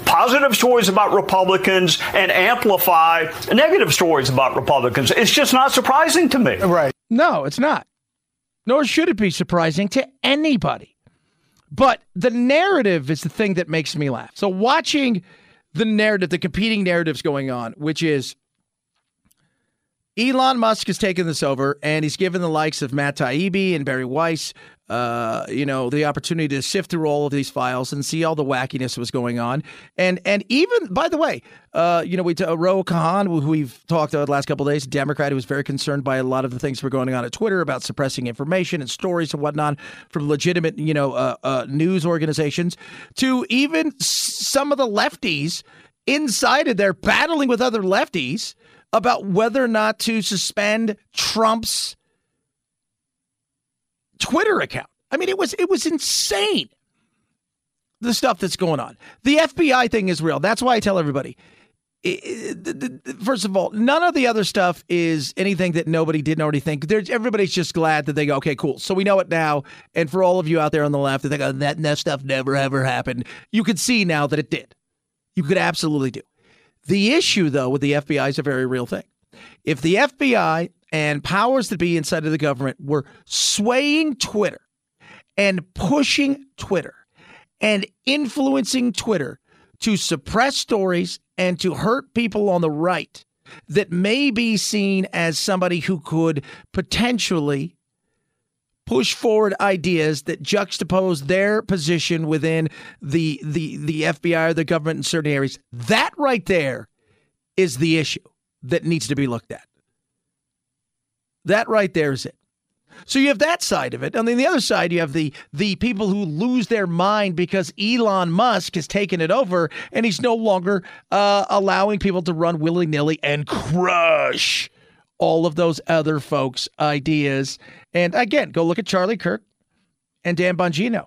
positive stories about Republicans and amplify negative stories about Republicans? It's just not surprising to me. Right. No, it's not. Nor should it be surprising to anybody. But the narrative is the thing that makes me laugh. So watching the narrative, the competing narratives going on, which is Elon Musk has taken this over and he's given the likes of Matt Taibbi and Bari Weiss, uh, you know, the opportunity to sift through all of these files and see all the wackiness that was going on. And and even, by the way, uh, you know, we uh, Ro Khanna, who we've talked about the last couple days, Democrat who was very concerned by a lot of the things that were going on at Twitter about suppressing information and stories and whatnot from legitimate, you know, uh, uh, news organizations to even some of the lefties inside of there battling with other lefties about whether or not to suspend Trump's Twitter account. I mean, it was it was insane. The stuff that's going on. The FBI thing is real. That's why I tell everybody. First of all, none of the other stuff is anything that nobody didn't already think. There's everybody's just glad that they go, okay, cool. So we know it now. And for all of you out there on the left that think, oh, that, that stuff never ever happened, you can see now that it did. You could absolutely do. The issue, though, with the FBI is a very real thing. If the FBI and powers that be inside of the government were swaying Twitter and pushing Twitter and influencing Twitter to suppress stories and to hurt people on the right that may be seen as somebody who could potentially push forward ideas that juxtapose their position within the the the FBI or the government in certain areas. That right there is the issue that needs to be looked at. That right there is it. So you have that side of it, and then the other side you have the the people who lose their mind because Elon Musk has taken it over, and he's no longer uh, allowing people to run willy nilly and crush all of those other folks' ideas. And again, go look at Charlie Kirk and Dan Bongino.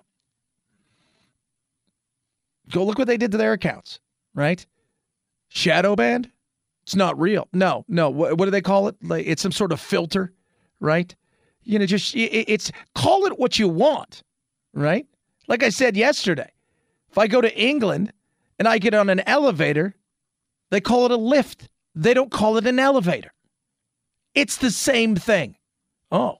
Go look what they did to their accounts, right? Shadow banned. It's not real. No, no. What, what do they call it? Like it's some sort of filter, right? You know, just it, it's call it what you want, right? Like I said yesterday, if I go to England and I get on an elevator, they call it a lift. They don't call it an elevator. It's the same thing. Oh.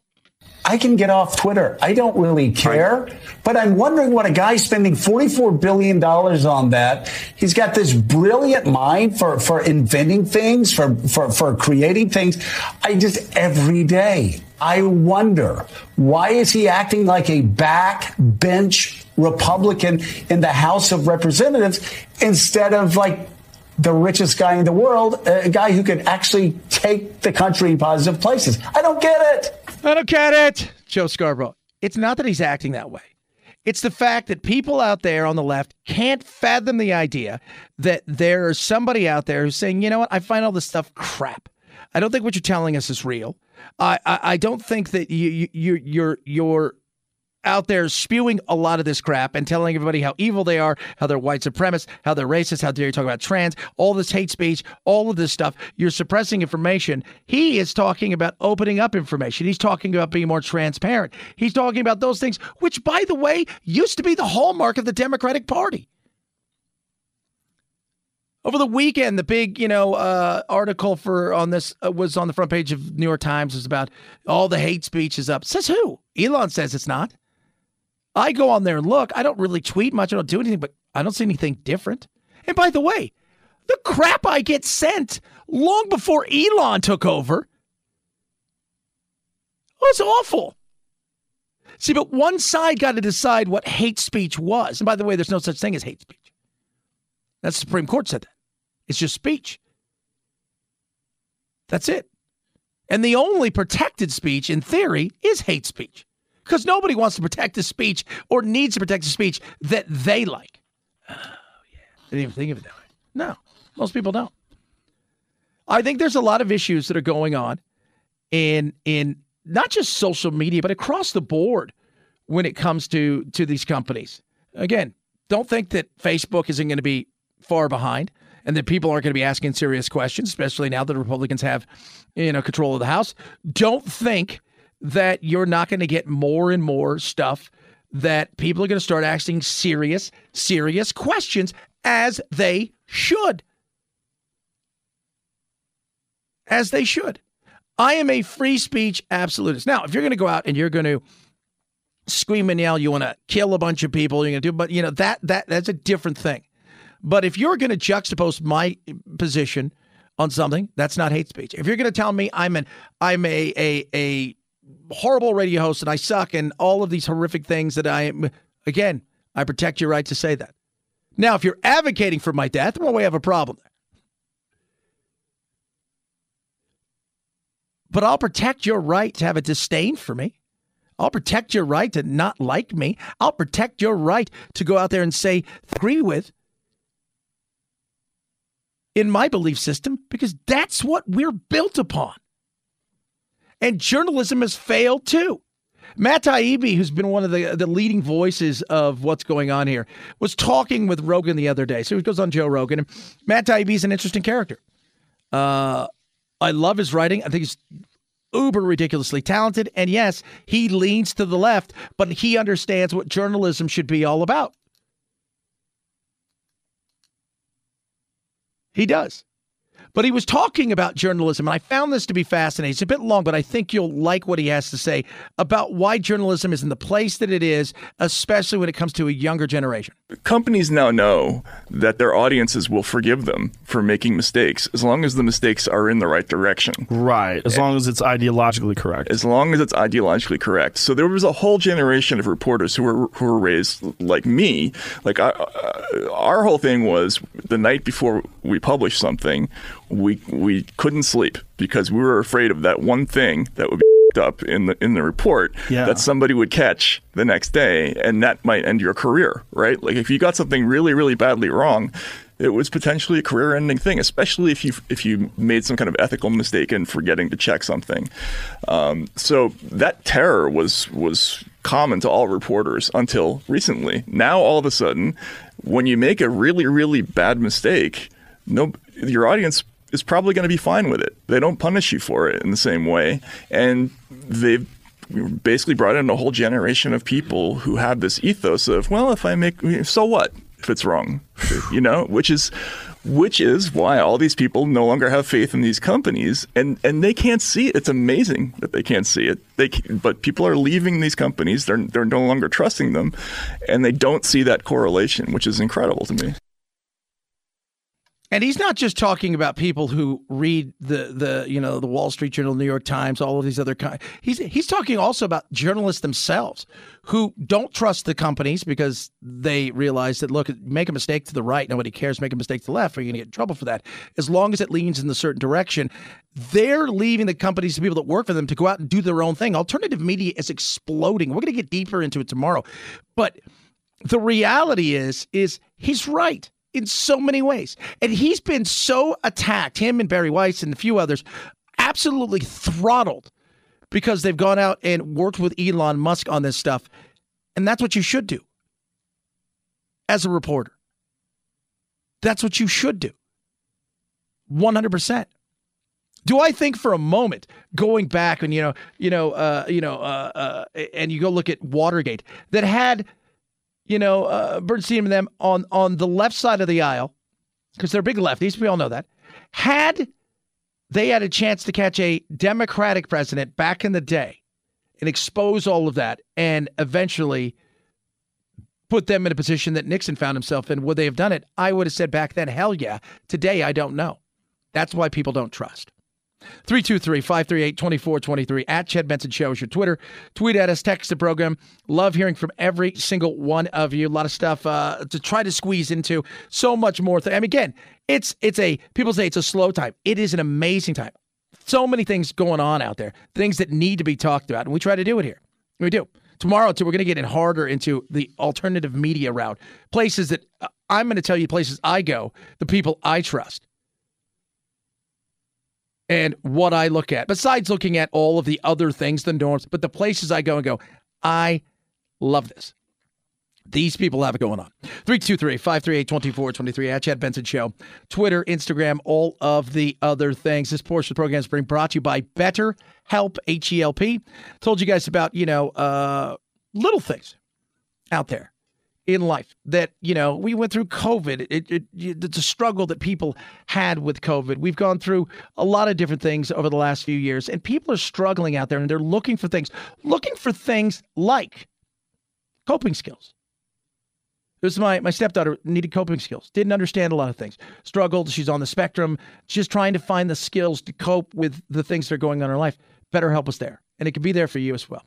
I can get off Twitter. I don't really care. Right. But I'm wondering what a guy spending $44 billion on that, he's got this brilliant mind for, for inventing things, for, for, for creating things. I just, every day, I wonder why is he acting like a backbench Republican in the House of Representatives instead of like the richest guy in the world, a guy who could actually take the country in positive places. I don't get it. I don't get it. Joe Scarborough. It's not that he's acting that way. It's the fact that people out there on the left can't fathom the idea that there's somebody out there who's saying, you know what, I find all this stuff crap. I don't think what you're telling us is real. I I, I don't think that you, you you're you're out there spewing a lot of this crap and telling everybody how evil they are, how they're white supremacists, how they're racist, how dare you talk about trans, all this hate speech, all of this stuff. You're suppressing information. He is talking about opening up information. He's talking about being more transparent. He's talking about those things, which, by the way, used to be the hallmark of the Democratic Party. Over the weekend, the big, you know, uh, article for on this uh, was on the front page of New York Times. Was about all the hate speech is up. Says who? Elon says it's not. I go on there and look. I don't really tweet much. I don't do anything, but I don't see anything different. And by the way, the crap I get sent long before Elon took over was awful. See, but one side got to decide what hate speech was. And by the way, there's no such thing as hate speech. That's the Supreme Court said that. It's just speech. That's it. And the only protected speech in theory is hate speech because nobody wants to protect the speech or needs to protect the speech that they like. Oh, yeah. I didn't even think of it that way. No, most people don't. I think there's a lot of issues that are going on in in not just social media, but across the board when it comes to to these companies. Again, don't think that Facebook isn't going to be far behind and that people aren't going to be asking serious questions, especially now that Republicans have, you know, control of the House. Don't think that you're not going to get more and more stuff that people are going to start asking serious, serious questions as they should. As they should. I am a free speech absolutist. Now, if you're going to go out and you're going to scream and yell, you want to kill a bunch of people, you're going to do, but you know that that that's a different thing. But if you're going to juxtapose my position on something, that's not hate speech. If you're going to tell me I'm an I'm a a a horrible radio host and I suck and all of these horrific things that I am, again, I protect your right to say that. Now, if you're advocating for my death, well, we have a problem. But I'll protect your right to have a disdain for me. I'll protect your right to not like me. I'll protect your right to go out there and say, agree with in my belief system, because that's what we're built upon. And journalism has failed too. Matt Taibbi, who's been one of the, the leading voices of what's going on here, was talking with Rogan the other day. So he goes on Joe Rogan. And Matt is an interesting character. Uh, I love his writing. I think he's uber ridiculously talented. And yes, he leans to the left, but he understands what journalism should be all about. He does. But he was talking about journalism, and I found this to be fascinating. It's a bit long, but I think you'll like what he has to say about why journalism is in the place that it is, especially when it comes to a younger generation. Companies now know that their audiences will forgive them for making mistakes as long as the mistakes are in the right direction. Right. As long as it's ideologically correct. As long as it's ideologically correct. So there was a whole generation of reporters who were who were raised like me. Like I, uh, our whole thing was the night before we published something, we we couldn't sleep because we were afraid of that one thing that would be up in the in the report Yeah. that somebody would catch the next day and that might end your career right? Like if you got something really really badly wrong it was potentially a career ending thing especially if you if you made some kind of ethical mistake in forgetting to check something. Um, so that terror was was common to all reporters until recently. Now all of a sudden when you make a really really bad mistake no your audience is probably going to be fine with it. They don't punish you for it in the same way, and they've basically brought in a whole generation of people who have this ethos of, well, if I make, so what if it's wrong, you know, which is. Which is why all these people no longer have faith in these companies, and, and they can't see it. It's amazing that they can't see it. They, ca- but people are leaving these companies; they're they're no longer trusting them, and they don't see that correlation, which is incredible to me. And he's not just talking about people who read the the you know the Wall Street Journal, New York Times, all of these other kind. He's he's talking also about journalists themselves who don't trust the companies because they realize that look, make a mistake to the right, nobody cares. Make a mistake to the left, you're going to get in trouble for that. As long as it leans in a certain direction, they're leaving the companies to people that work for them to go out and do their own thing. Alternative media is exploding. We're going to get deeper into it tomorrow, but the reality is is he's right in so many ways. And he's been so attacked, him and Bari Weiss and a few others, absolutely throttled because they've gone out and worked with Elon Musk on this stuff. And that's what you should do as a reporter. That's what you should do. 100%. Do I think for a moment going back and you know, you know, uh, you know, uh, uh, and you go look at Watergate that had you know, uh, Bernstein and them on on the left side of the aisle, because they're big lefties. We all know that. Had they had a chance to catch a Democratic president back in the day and expose all of that, and eventually put them in a position that Nixon found himself in, would they have done it? I would have said back then, hell yeah. Today, I don't know. That's why people don't trust. 323 538 2423 at Chad Benson Show is your Twitter. Tweet at us, text the program. Love hearing from every single one of you. A lot of stuff uh, to try to squeeze into. So much more. Th- I mean, again, it's it's a people say it's a slow time. It is an amazing time. So many things going on out there, things that need to be talked about, and we try to do it here. We do. Tomorrow, too, we're going to get in harder into the alternative media route. Places that uh, I'm going to tell you, places I go, the people I trust and what I look at, besides looking at all of the other things, the norms, but the places I go and go, I love this. These people have it going on. 323 538 2423 at Chad Benson Show. Twitter, Instagram, all of the other things. This portion of the program is being brought to you by Better Help, H E L P. Told you guys about, you know, uh, little things out there in life that you know we went through covid it, it, it's a struggle that people had with covid we've gone through a lot of different things over the last few years and people are struggling out there and they're looking for things looking for things like Coping skills. This is my, my stepdaughter needed coping skills, didn't understand a lot of things, struggled. She's on the spectrum, just trying to find the skills to cope with the things that are going on in her life. Better help us there. And it can be there for you as well.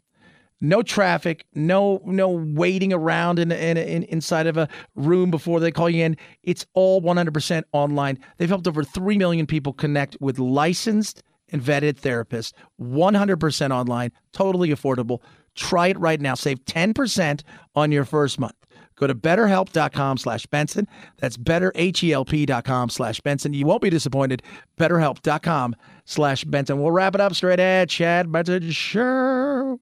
No traffic, no no waiting around in, in, in inside of a room before they call you in. It's all 100% online. They've helped over 3 million people connect with licensed and vetted therapists, 100% online, totally affordable. Try it right now. Save 10% on your first month. Go to betterhelp.com slash Benson. That's betterhelp.com slash Benson. You won't be disappointed. Betterhelp.com slash Benson. We'll wrap it up straight at Chad Benson Show.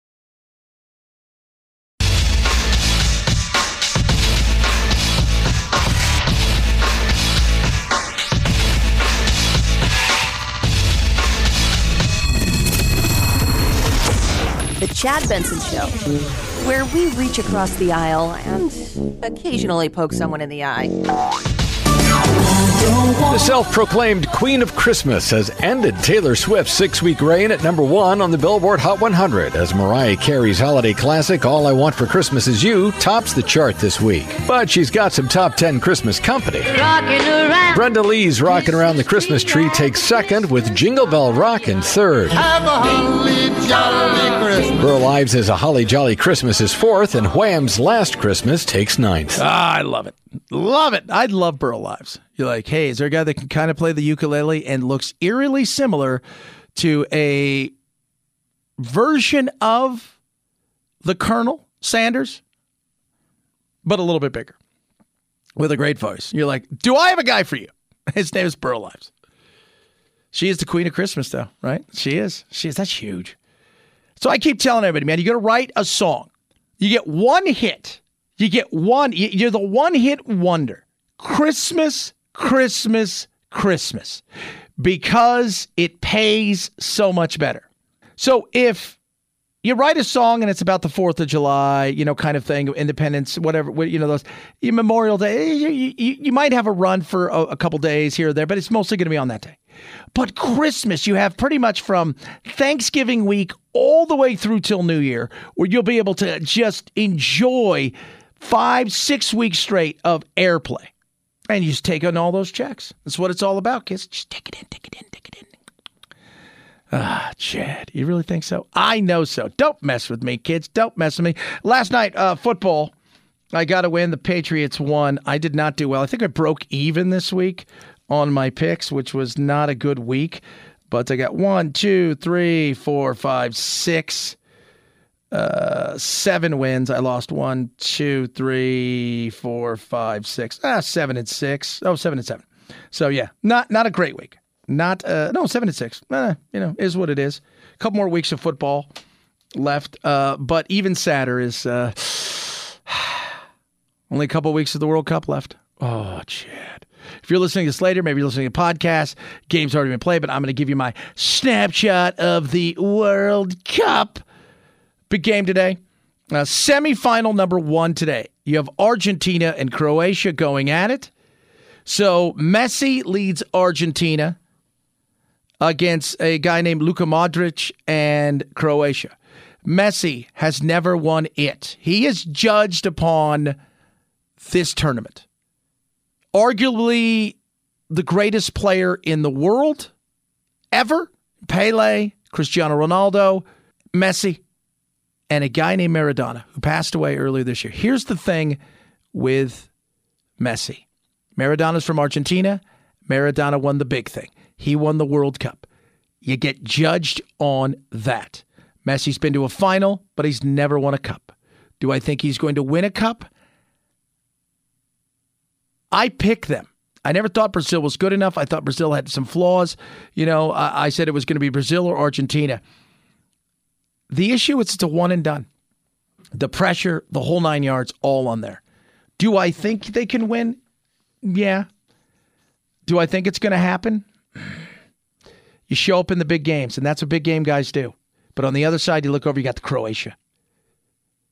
The Chad Benson Show, where we reach across the aisle and occasionally poke someone in the eye. The self proclaimed Queen of Christmas has ended Taylor Swift's six week reign at number one on the Billboard Hot 100 as Mariah Carey's holiday classic All I Want for Christmas Is You tops the chart this week. But she's got some top 10 Christmas company. Brenda Lee's Rockin' Around the Christmas Tree takes second, with Jingle Bell Rockin' third. Have a holly jolly Christmas. Burl Ives' A Holly Jolly Christmas is fourth, and Wham's Last Christmas takes ninth. Ah, I love it. Love it. I love Burl Ives. You're like, hey, is there a guy that can kind of play the ukulele and looks eerily similar to a version of the Colonel Sanders, but a little bit bigger with a great voice? You're like, do I have a guy for you? His name is Burl Ives. She is the queen of Christmas, though, right? She is. She is. That's huge. So I keep telling everybody, man, you got to write a song. You get one hit. You get one. You're the one hit wonder. Christmas, Christmas, Christmas, because it pays so much better. So if you write a song and it's about the Fourth of July, you know, kind of thing, Independence, whatever, you know, those Memorial Day, eh, you, you, you might have a run for a, a couple days here or there, but it's mostly going to be on that day. But Christmas, you have pretty much from Thanksgiving week all the way through till New Year, where you'll be able to just enjoy five, six weeks straight of airplay. And you just take on all those checks. That's what it's all about, kids. Just take it in, take it in, take it in. Ah, Chad, you really think so? I know so. Don't mess with me, kids. Don't mess with me. Last night, uh, football. I got to win. The Patriots won. I did not do well. I think I broke even this week on my picks, which was not a good week. But I got one, two, three, four, five, six, uh, seven wins. I lost one, two, three, four, five, six. Ah, seven and six. Oh, seven and seven. So yeah, not not a great week. Not uh, no seven and six. Eh, you know, is what it is. A couple more weeks of football left. Uh, but even sadder is uh, only a couple weeks of the World Cup left. Oh, Chad. If you're listening to this later, maybe you're listening to a podcast, game's already been played, but I'm going to give you my snapshot of the World Cup. Big game today. Uh, semifinal number one today. You have Argentina and Croatia going at it. So Messi leads Argentina against a guy named Luka Modric and Croatia. Messi has never won it. He is judged upon this tournament. Arguably the greatest player in the world ever Pele, Cristiano Ronaldo, Messi, and a guy named Maradona who passed away earlier this year. Here's the thing with Messi Maradona's from Argentina. Maradona won the big thing. He won the World Cup. You get judged on that. Messi's been to a final, but he's never won a cup. Do I think he's going to win a cup? I pick them. I never thought Brazil was good enough. I thought Brazil had some flaws. You know, I, I said it was going to be Brazil or Argentina. The issue is it's a one and done. The pressure, the whole nine yards, all on there. Do I think they can win? Yeah. Do I think it's going to happen? You show up in the big games, and that's what big game guys do. But on the other side, you look over, you got the Croatia.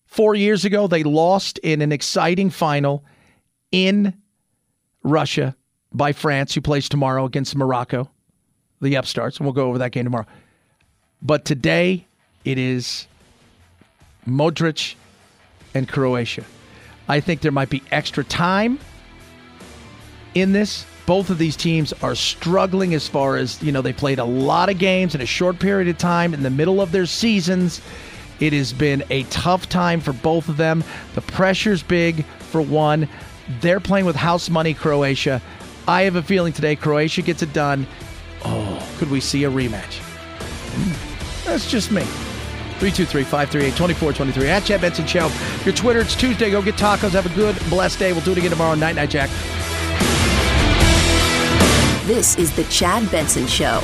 Four years ago, they lost in an exciting final in Russia by France, who plays tomorrow against Morocco, the upstarts, and we'll go over that game tomorrow. But today, it is Modric and Croatia. I think there might be extra time in this. Both of these teams are struggling as far as, you know, they played a lot of games in a short period of time in the middle of their seasons. It has been a tough time for both of them. The pressure's big for one. They're playing with house money, Croatia. I have a feeling today Croatia gets it done. Oh, could we see a rematch? Hmm. That's just me. 323-538-2423 at Chad Benson Show. Your Twitter, it's Tuesday. Go get tacos. Have a good, blessed day. We'll do it again tomorrow. Night, night, Jack. This is the Chad Benson Show.